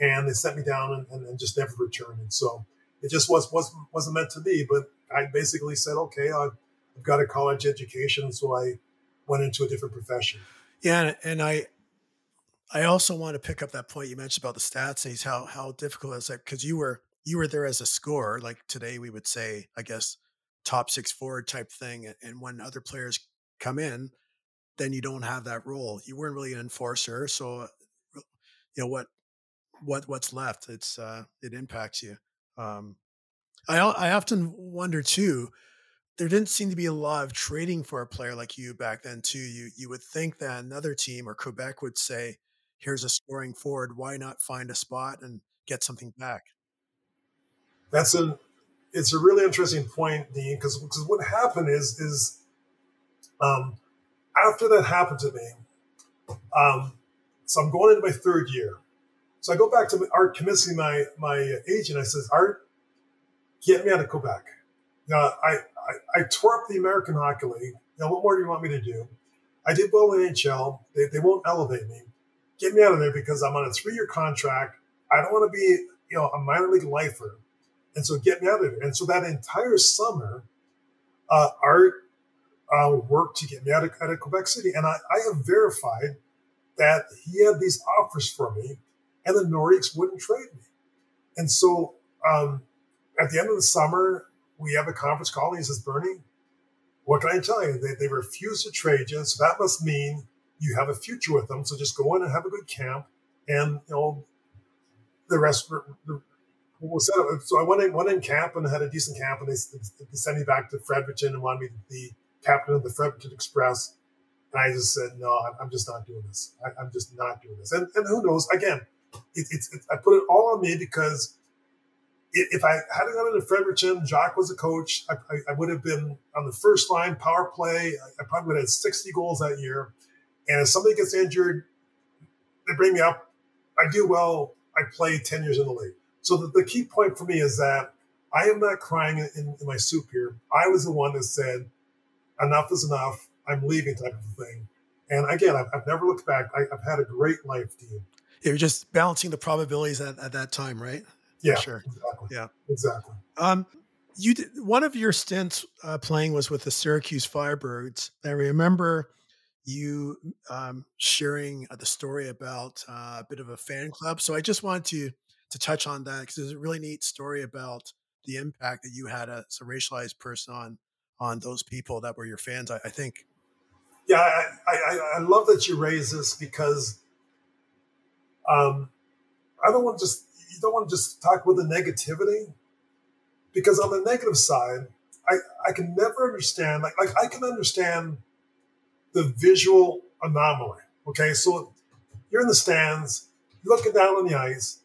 and they sent me down and, and, and just never returned. And so it just was wasn't wasn't meant to be. But I basically said, okay, I've, I've got a college education, so I went into a different profession. Yeah, and I I also want to pick up that point you mentioned about the stats and how how difficult is that because you were you were there as a scorer. Like today, we would say, I guess, top six forward type thing. And when other players come in, then you don't have that role. You weren't really an enforcer, so uh, you know what what what's left. It's uh, it impacts you. Um, I I often wonder too. There didn't seem to be a lot of trading for a player like you back then too. You you would think that another team or Quebec would say, "Here's a scoring forward. Why not find a spot and get something back?" That's a it's a really interesting point, Dean, because because what happened is is um, after that happened to me, um, so I'm going into my third year. So I go back to Art Kaminsky, my my agent. I says, Art, get me out of Quebec. Now I, I, I tore up the American Hockey League. Now what more do you want me to do? I did well in NHL. They, they won't elevate me. Get me out of there because I'm on a three year contract. I don't want to be you know a minor league lifer And so get me out of there. And so that entire summer, uh, Art uh, worked to get me out of, out of Quebec City. And I, I have verified that he had these offers for me and the Nordiques wouldn't trade me. And so um, at the end of the summer, we have a conference call and he says, Bernie, what can I tell you? They, they refuse to trade you. So that must mean you have a future with them. So just go in and have a good camp. And, you know, the rest was set up. So I went in, went in camp and had a decent camp. And they, they sent me back to Fredericton and wanted me to be captain of the Fredericton Express. And I just said, no, I'm just not doing this. I, am just not doing this. And, and who knows? Again, it, it, I put it all on me because if I hadn't gone into Fredericton, Jacques was a coach. I, I, I, would have been on the first line power play. I, I, probably would have had 60 goals that year. And if somebody gets injured, they bring me up. I do well. I play 10 years in the league. So the, the key point for me is that I am not crying in, in, my soup here. I was the one that said, enough is enough. I'm leaving type of thing. And again, I've, I've never looked back. I, have had a great life, Dean. You're just balancing the probabilities at, at that time, right? Yeah, sure. Exactly. Yeah, exactly. Um, you did, one of your stints uh, playing was with the Syracuse Firebirds. I remember you um, sharing uh, the story about uh, a bit of a fan club. So I just wanted to to touch on that because there's a really neat story about the impact that you had as a racialized person on on those people that were your fans. I, I think. Yeah, I, I, I love that you raise this because um, I don't want to just you don't want to just talk about the negativity because on the negative side, I, I can never understand like, like I can understand the visual anomaly. Okay, so you're in the stands, you're looking down on the ice,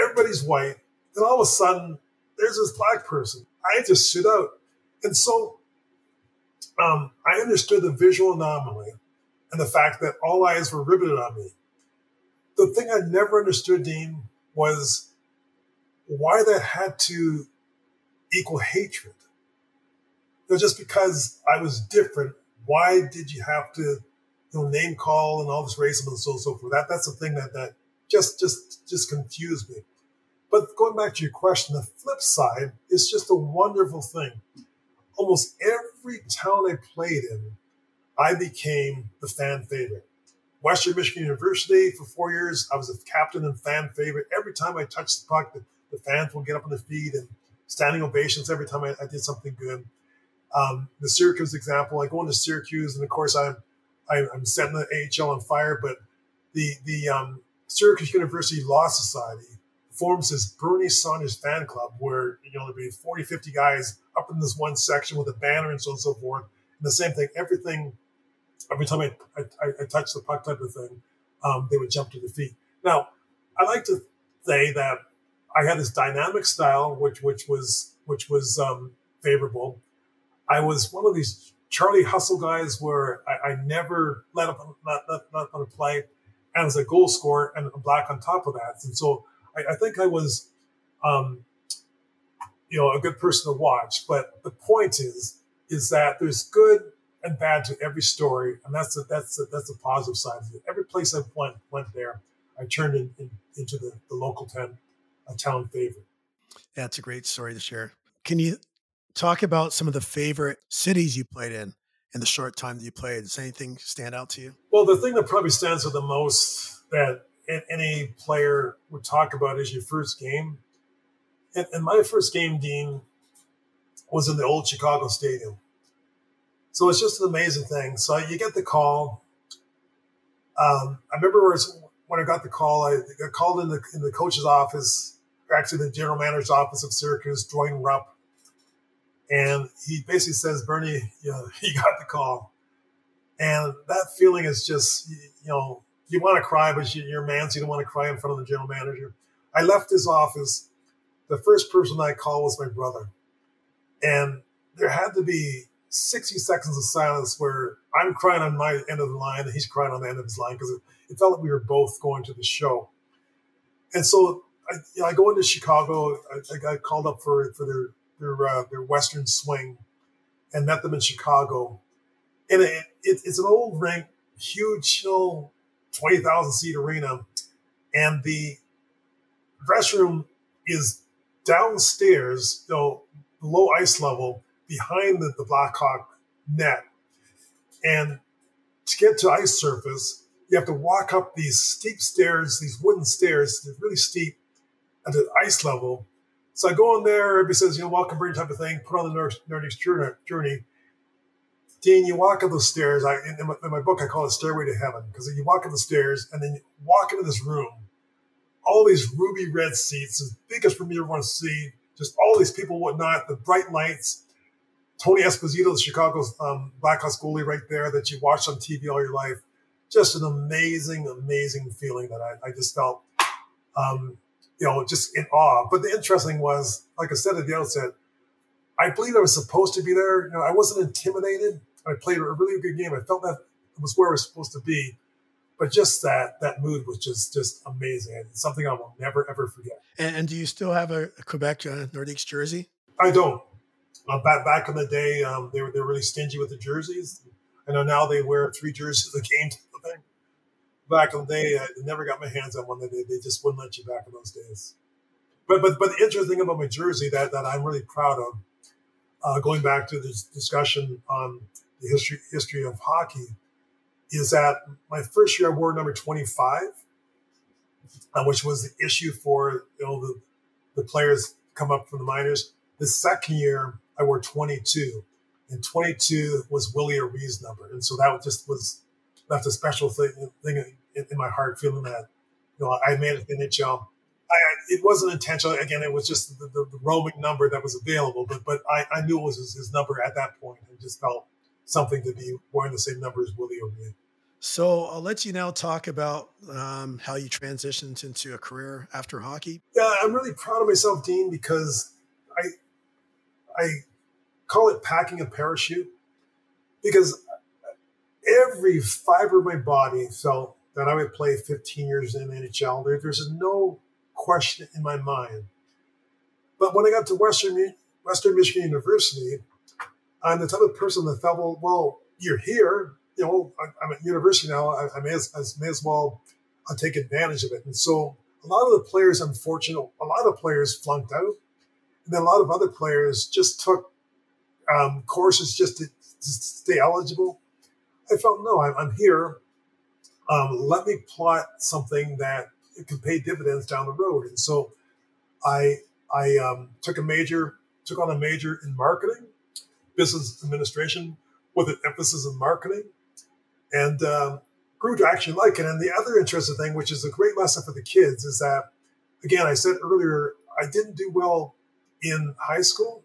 everybody's white, then all of a sudden there's this black person. I just stood out. And so um, I understood the visual anomaly and the fact that all eyes were riveted on me. The thing I never understood, Dean, was why that had to equal hatred. You just because I was different, why did you have to you know, name call and all this racism and so so forth? That that's the thing that that just just just confused me. But going back to your question, the flip side is just a wonderful thing. Almost every town I played in, I became the fan favorite. Western Michigan University for four years. I was a captain and fan favorite. Every time I touched the puck, the, the fans would get up on their feet and standing ovations every time I, I did something good. Um, the Syracuse example, I go into Syracuse, and of course I'm I, am i am setting the AHL on fire. But the the um, Syracuse University Law Society forms this Bernie Saunders fan club where you know there'd be 40, 50 guys up in this one section with a banner and so on and so forth. And the same thing, everything every time I, I, I touch the puck type of thing, um, they would jump to their feet. Now, I like to say that I had this dynamic style, which which was which was um, favorable. I was one of these Charlie Hustle guys where I, I never let up let, let, let on a play, and I was a goal scorer and a black on top of that. And so I, I think I was, um, you know, a good person to watch. But the point is, is that there's good and bad to every story, and that's a, that's a, that's a positive side of it. Every place I went went there, I turned in, in, into the, the local ten, a town favorite. Yeah, it's a great story to share. Can you talk about some of the favorite cities you played in in the short time that you played? Does anything stand out to you? Well, the thing that probably stands out the most that any player would talk about is your first game. And, and my first game, Dean, was in the old Chicago Stadium. So it's just an amazing thing. So you get the call. Um, I remember when I got the call, I got called in the in the coach's office, or actually the general manager's office of Syracuse, Duane Rupp, and he basically says, "Bernie, you know, you got the call," and that feeling is just, you know, you want to cry, but you're a man, so you don't want to cry in front of the general manager. I left his office. The first person I called was my brother, and there had to be 60 seconds of silence where I'm crying on my end of the line and he's crying on the end of his line because it, it, felt like we were both going to the show. And so I, you know, I go into Chicago. I, I, got called up for for their their uh, their Western swing, and met them in Chicago. And it, it, it's an old rink, huge, you know, twenty thousand seat arena, and the dressing room is downstairs, you know, below ice level, behind the, the Blackhawk net. And to get to ice surface, you have to walk up these steep stairs, these wooden stairs, they're really steep at the ice level. So I go in there, everybody says, you know, welcome, bring type of thing, put on the Nordique journey. Dean, you walk up those stairs. I in my, in my book I call it Stairway to Heaven because you walk up the stairs and then you walk into this room, all these ruby red seats, as big as from you ever want to see, just all these people, whatnot, the bright lights. Tony Esposito, the Chicago's um, Blackhawks goalie, right there that you watched on TV all your life. Just an amazing, amazing feeling that I, I just felt, um, you know, just in awe. But the interesting was, like I said at the outset, I believe I was supposed to be there. You know, I wasn't intimidated. I played a really good game. I felt that it was where I was supposed to be. But just that that mood was just just amazing. It's something I will never ever forget. And, and do you still have a, Quebec uh, Nordiques jersey? I don't. Uh, back back in the day, um, they were they were really stingy with the jerseys. I know now they wear three jerseys a game. Type of thing. Back in the day, I never got my hands on one. They they just wouldn't let you back in those days. But but but the interesting thing about my jersey that that I'm really proud of, uh, going back to this discussion on the history history of hockey, is that my first year I wore number 25, uh, which was the issue for you know the, the players come up from the minors. The second year I wore 22, and 22 was Willie O'Ree's number, and so that just was left a special thing, thing in, in my heart, feeling that you know I made it in NHL. I, it wasn't intentional. Again, it was just the, the, the, roaming number that was available, but but I, I knew it was his, his number at that point, and just felt something to be wearing the same number as Willie O'Ree. So I'll let you now talk about um, how you transitioned into a career after hockey. Yeah, I'm really proud of myself, Dean, because I I call it packing a parachute because every fiber of my body felt that I would play 15 years in NHL. There, there's no question in my mind. But when I got to Western Western Michigan University, I'm the type of person that felt, well, well you're here, you know, I'm at university now. I, I may, as, I may as well uh, take advantage of it. And so a lot of the players, unfortunately, a lot of players flunked out. Then a lot of other players just took um, courses just to, to, stay eligible. I felt, no, I'm, I'm here. Um, let me plot something that can pay dividends down the road. And so I, I um, took a major, took on a major in marketing business administration with an emphasis in marketing and um, grew to actually like it. And the other interesting thing, which is a great lesson for the kids, is that, again, I said earlier, I didn't do well in high school,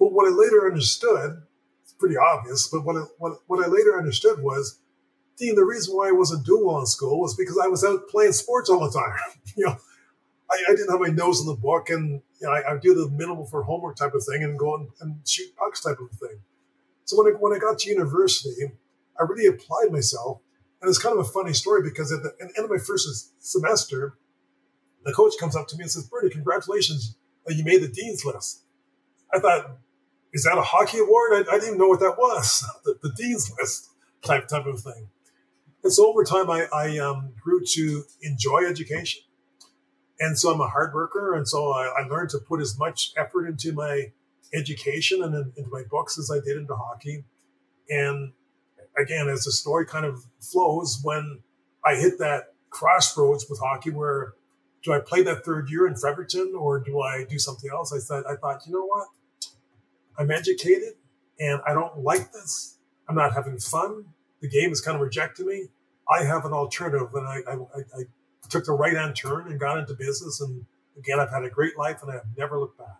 but what I later understood, it's pretty obvious, but what I, what, what I later understood was, Dean, the reason why I wasn't doing well in school was because I was out playing sports all the time. you know, I, I, didn't have my nose in the book and you know, I, I do the minimal for homework type of thing and go and, and shoot pucks type of thing. So when I, when I got to university, I really applied myself. And it's kind of a funny story because at the, at the end of my first semester, the coach comes up to me and says, Bernie, congratulations you made the dean's list. I thought, is that a hockey award? I, I didn't even know what that was, the, the, dean's list type type of thing. And so over time, I, I um, grew to enjoy education. And so I'm a hard worker. And so I, I learned to put as much effort into my education and in, into my books as I did into hockey. And again, as the story kind of flows, when I hit that crossroads with hockey where do I play that third year in Fredericton or do I do something else? I thought, I thought, you know what? I'm educated and I don't like this. I'm not having fun. The game is kind of rejecting me. I have an alternative. And I, I, I took the right hand turn and got into business. And again, I've had a great life and I've never looked back.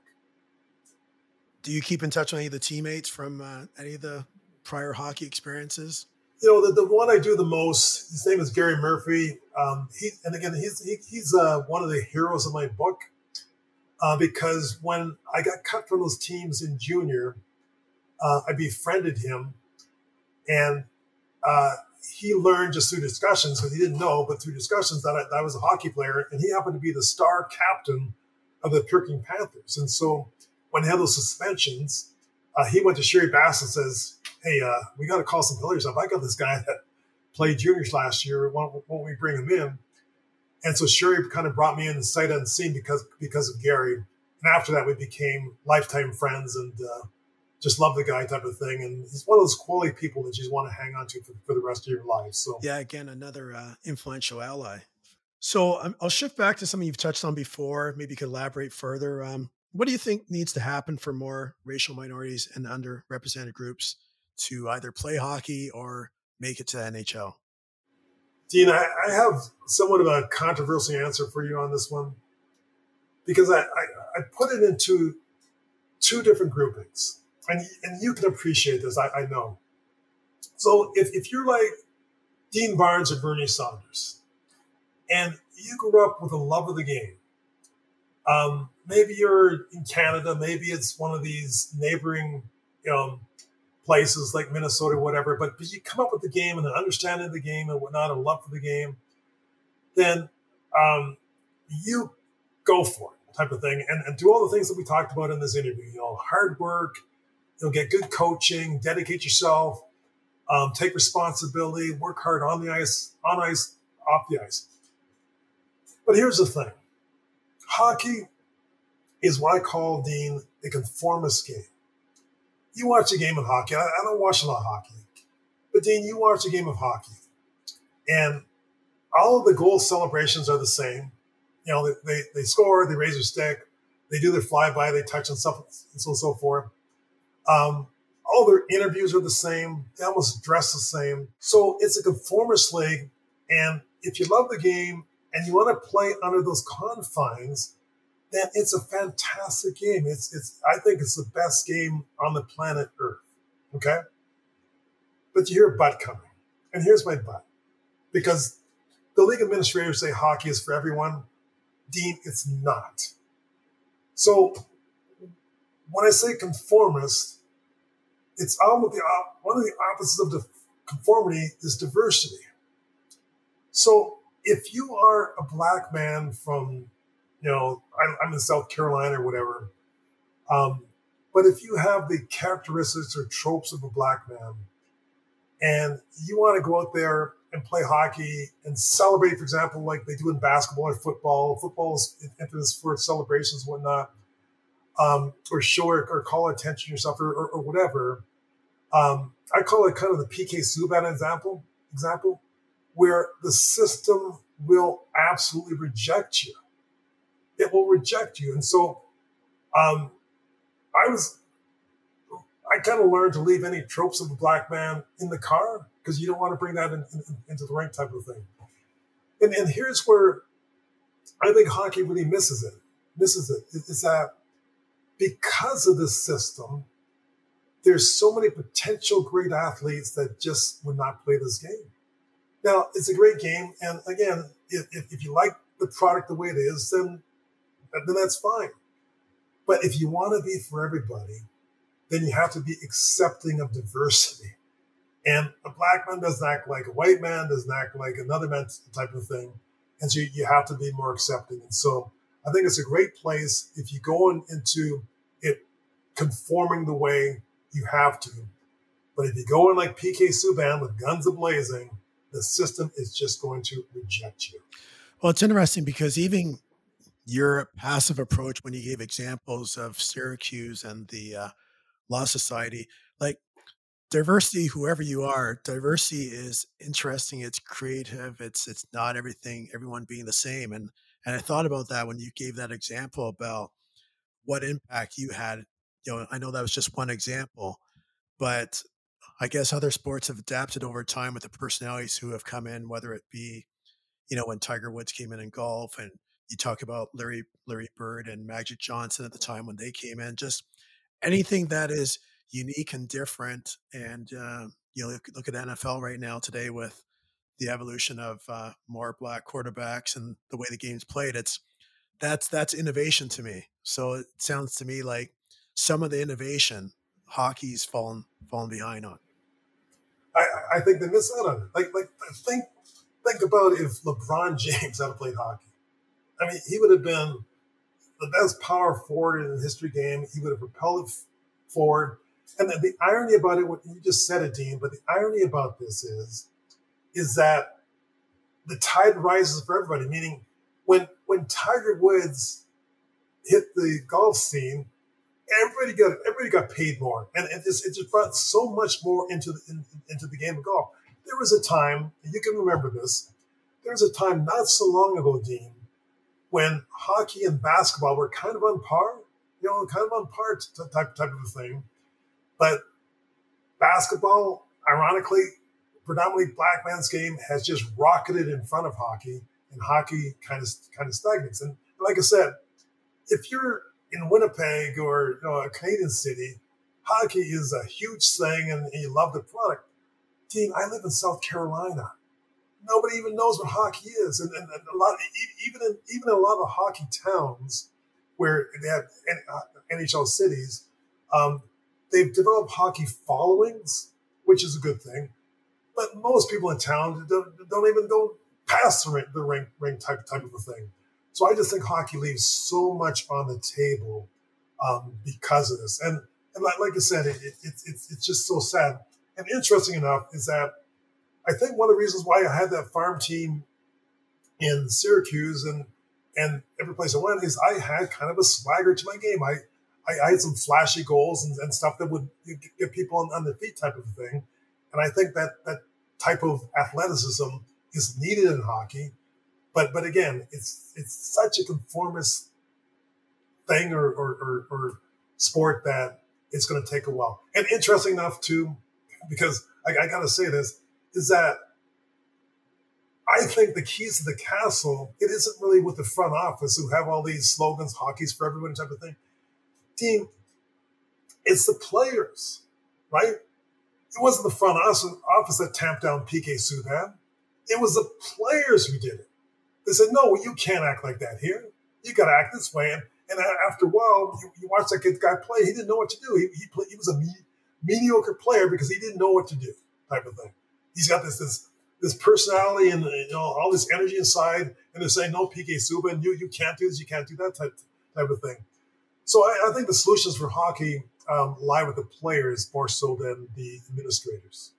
Do you keep in touch with any of the teammates from uh, any of the prior hockey experiences? You know, the, the one I do the most, his name is Gary Murphy. Um, he, and again, he's, he, he's uh, one of the heroes of my book uh, because when I got cut from those teams in junior, uh, I befriended him and uh, he learned just through discussions because he didn't know, but through discussions that I, that I was a hockey player and he happened to be the star captain of the Pickering Panthers. And so when they had those suspensions, uh, he went to Sherry Bassin says, "Hey, uh, we got to call some players up. I got this guy that played juniors last year. Why don't we bring him in?" And so Sherry kind of brought me in sight unseen because because of Gary. and after that, we became lifetime friends and uh, just love the guy type of thing. And he's one of those quality people that you just want to hang on to for, for the rest of your life. So yeah, again, another uh, influential ally. So um, I'll shift back to something you've touched on before. Maybe you could elaborate further. Um, what do you think needs to happen for more racial minorities and underrepresented groups to either play hockey or make it to NHL? Dean, I, I have somewhat of a controversial answer for you on this one because I, I, I put it into two different groupings. And, and you can appreciate this, I, I know. So if, if you're like Dean Barnes or Bernie Saunders, and you grew up with a love of the game, um, maybe you're in Canada, maybe it's one of these neighboring you know, places like Minnesota, whatever, but, but you come up with the game and an understanding of the game and whatnot, a love for the game, then um, you go for it type of thing and, and do all the things that we talked about in this interview. You know, hard work, you know, get good coaching, dedicate yourself, um, take responsibility, work hard on the ice, on ice, off the ice. But here's the thing hockey is what I call, Dean, a conformist game. You watch a game of hockey, I, I don't watch a lot of hockey, but Dean, you watch a game of hockey, and all of the goal celebrations are the same you know, they, they, they score, they raise their stick, they do their flyby, they touch on stuff, and so on and so forth. Um, all their interviews are the same. They almost dress the same. So it's a conformist league. And if you love the game and you want to play under those confines, then it's a fantastic game. It's, it's, I think it's the best game on the planet Earth. Okay. But you hear a but coming. And here's my but. Because the league administrators say hockey is for everyone. Dean, it's not. So when I say conformist, it's almost the one of the opposites of the conformity is diversity. So if you are a black man from, you know, I'm, in South Carolina or whatever, um, but if you have the characteristics or tropes of a black man, and you want to go out there and play hockey and celebrate, for example, like they do in basketball or football. Football is infamous for celebrations whatnot, um, or show or, or, call attention yourself or, or, or whatever. Um, I call it kind of the PK Subban example, example, where the system will absolutely reject you. It will reject you. And so um, I was, I kind of learned to leave any tropes of a black man in the car because you don't want to bring that in, in, into the rink type of thing. And, and here's where I think hockey really misses it. Misses it. Is that because of this system, there's so many potential great athletes that just would not play this game. Now, it's a great game. And again, if, if you like the product the way it is, then, then that's fine. But if you want to be for everybody, then you have to be accepting of diversity. And a black man doesn't act like a white man, doesn't act like another man type of thing. And so you have to be more accepting. And so I think it's a great place if you go in, into it conforming the way you have to. But if you go in like PK Subban with guns ablazing, the system is just going to reject you. Well, it's interesting because even your passive approach when you gave examples of Syracuse and the uh, Law Society, like diversity whoever you are diversity is interesting it's creative it's it's not everything everyone being the same and and i thought about that when you gave that example about what impact you had you know i know that was just one example but i guess other sports have adapted over time with the personalities who have come in whether it be you know when tiger woods came in in golf and you talk about larry larry bird and magic johnson at the time when they came in just anything that is unique and different. And uh, you know, look, look, at the NFL right now today with the evolution of uh, more black quarterbacks and the way the game's played. It's that's that's innovation to me. So it sounds to me like some of the innovation hockey's fallen fallen behind on. I, I think they miss out on it. Like like think think about if LeBron James had played hockey. I mean, he would have been the best power forward in the history game. He would have propelled it forward. And the, the irony about it, what you just said it, Dean, but the irony about this is, is that the tide rises for everybody. Meaning, when when Tiger Woods hit the golf scene, everybody got everybody got paid more, and it just, it just brought so much more into the, in, into the game of golf. There was a time, you can remember this. There was a time not so long ago, Dean, when hockey and basketball were kind of on par, you know, kind of on par type type of a thing. But basketball, ironically, predominantly black man's game has just rocketed in front of hockey, and hockey kind of kind of stagnates. And like I said, if you're in Winnipeg or you know, a Canadian city, hockey is a huge thing, and, and you love the product. Team, I live in South Carolina. Nobody even knows what hockey is, and, and, and a lot, even in even in a lot of hockey towns where they have NHL uh, cities, um, they've developed hockey followings, which is a good thing. But most people in town don't, don't even go past the ring, the ring, ring type type of a thing. So I just think hockey leaves so much on the table um, because of this. And and like, like I said, it, it, it, it's just so sad. And interesting enough is that I think one of the reasons why I had that farm team in Syracuse and and every place I went is I had kind of a swagger to my game. I I, I had some flashy goals and, and, stuff that would get people on, on their feet type of thing. And I think that that type of athleticism is needed in hockey. But but again, it's it's such a conformist thing or or, or, or sport that it's going to take a while. And interesting enough too, because I, I got to say this is that I think the keys to the castle it isn't really with the front office who have all these slogans, hockey's for everybody type of thing. Team, it's the players, right? It wasn't the front office that tamped down PK Subban. It was the players who did it. They said, no, you can't act like that here. You got to act this way. And, and after a while, you, you watch that guy play. He didn't know what to do. He, he, play, he was a me, mediocre player because he didn't know what to do, type of thing. He's got this this this personality and you know all this energy inside, and they're saying, "No, PK Subban, you you can't do this, you can't do that," type type of thing. So I, I think the solutions for hockey um, lie with the players more so than the administrators.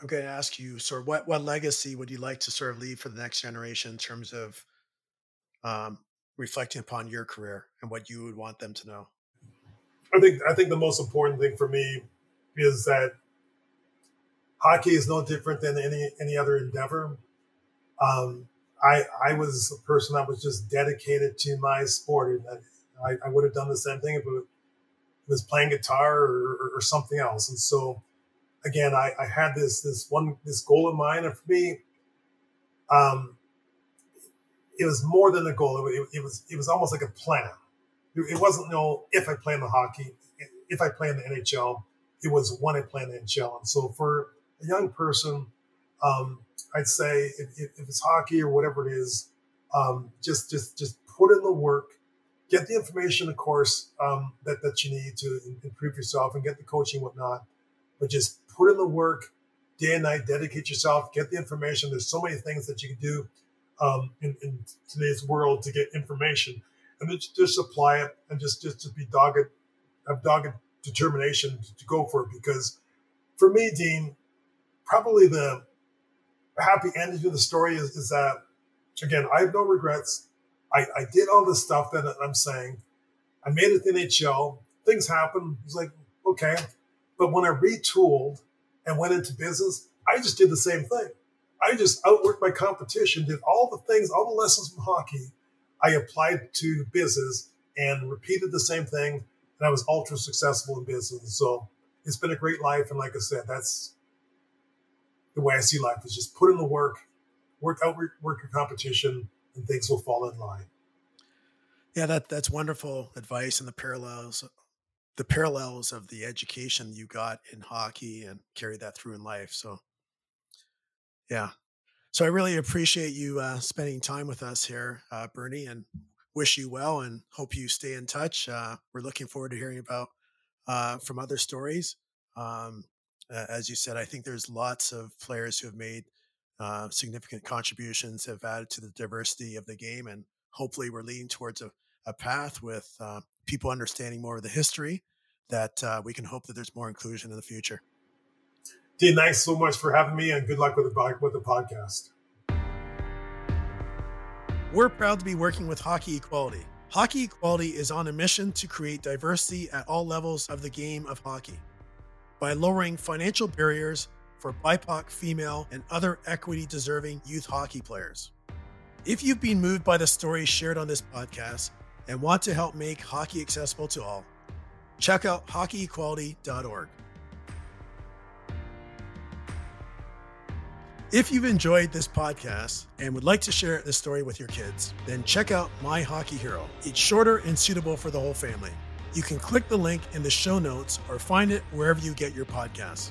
I'm going to ask you, sir, what what legacy would you like to sort of leave for the next generation in terms of um, reflecting upon your career and what you would want them to know? I think I think the most important thing for me is that hockey is no different than any any other endeavor. Um, I I was a person that was just dedicated to my sport, and I, I would have done the same thing if it was playing guitar or, or, something else. And so, again, I, I, had this this one this goal in mind, and for me, um, it was more than a goal. It, it, was it was almost like a plan. It, wasn't you no know, if I play in the hockey, if I play in the NHL. It was when I play in the NHL. And so for a young person, um, I'd say if, if, it's hockey or whatever it is, um, just just just put in the work get the information, of course, um, that, that you need to improve yourself and get the coaching, whatnot. But just put in the work day and night, dedicate yourself, get the information. There's so many things that you can do um, in, in, today's world to get information. And then just apply it and just, just to be dogged, have dogged determination to, to go for it. Because for me, Dean, probably the happy ending to the story is, is that, again, I have no regrets. I, I did all this stuff that I'm saying. I made it to NHL. Things happen. It's like, okay. But when I retooled and went into business, I just did the same thing. I just outworked my competition, did all the things, all the lessons from hockey. I applied to business and repeated the same thing. And I was ultra successful in business. So it's been a great life. And like I said, that's the way I see life is just put in the work, work out, work your competition, and things will fall in line. Yeah, that that's wonderful advice and the parallels the parallels of the education you got in hockey and carry that through in life. So yeah. So I really appreciate you uh, spending time with us here, uh, Bernie, and wish you well and hope you stay in touch. Uh, we're looking forward to hearing about uh, from other stories. Um, as you said, I think there's lots of players who have made uh, significant contributions have added to the diversity of the game. And hopefully, we're leading towards a, a path with uh, people understanding more of the history that uh, we can hope that there's more inclusion in the future. Dean, thanks so much for having me and good luck with the, with the podcast. We're proud to be working with Hockey Equality, Hockey Equality is on a mission to create diversity at all levels of the game of hockey by lowering financial barriers for BIPOC, female, and other equity deserving youth hockey players. If you've been moved by the stories shared on this podcast and want to help make hockey accessible to all, check out hockeyequality.org. If you've enjoyed this podcast and would like to share this story with your kids, then check out My Hockey Hero. It's shorter and suitable for the whole family. You can click the link in the show notes or find it wherever you get your podcasts.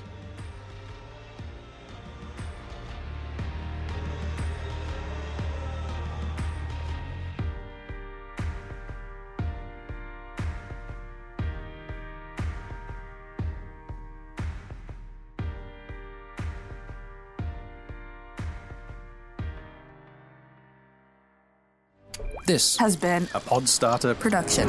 This has been a Podstarter production.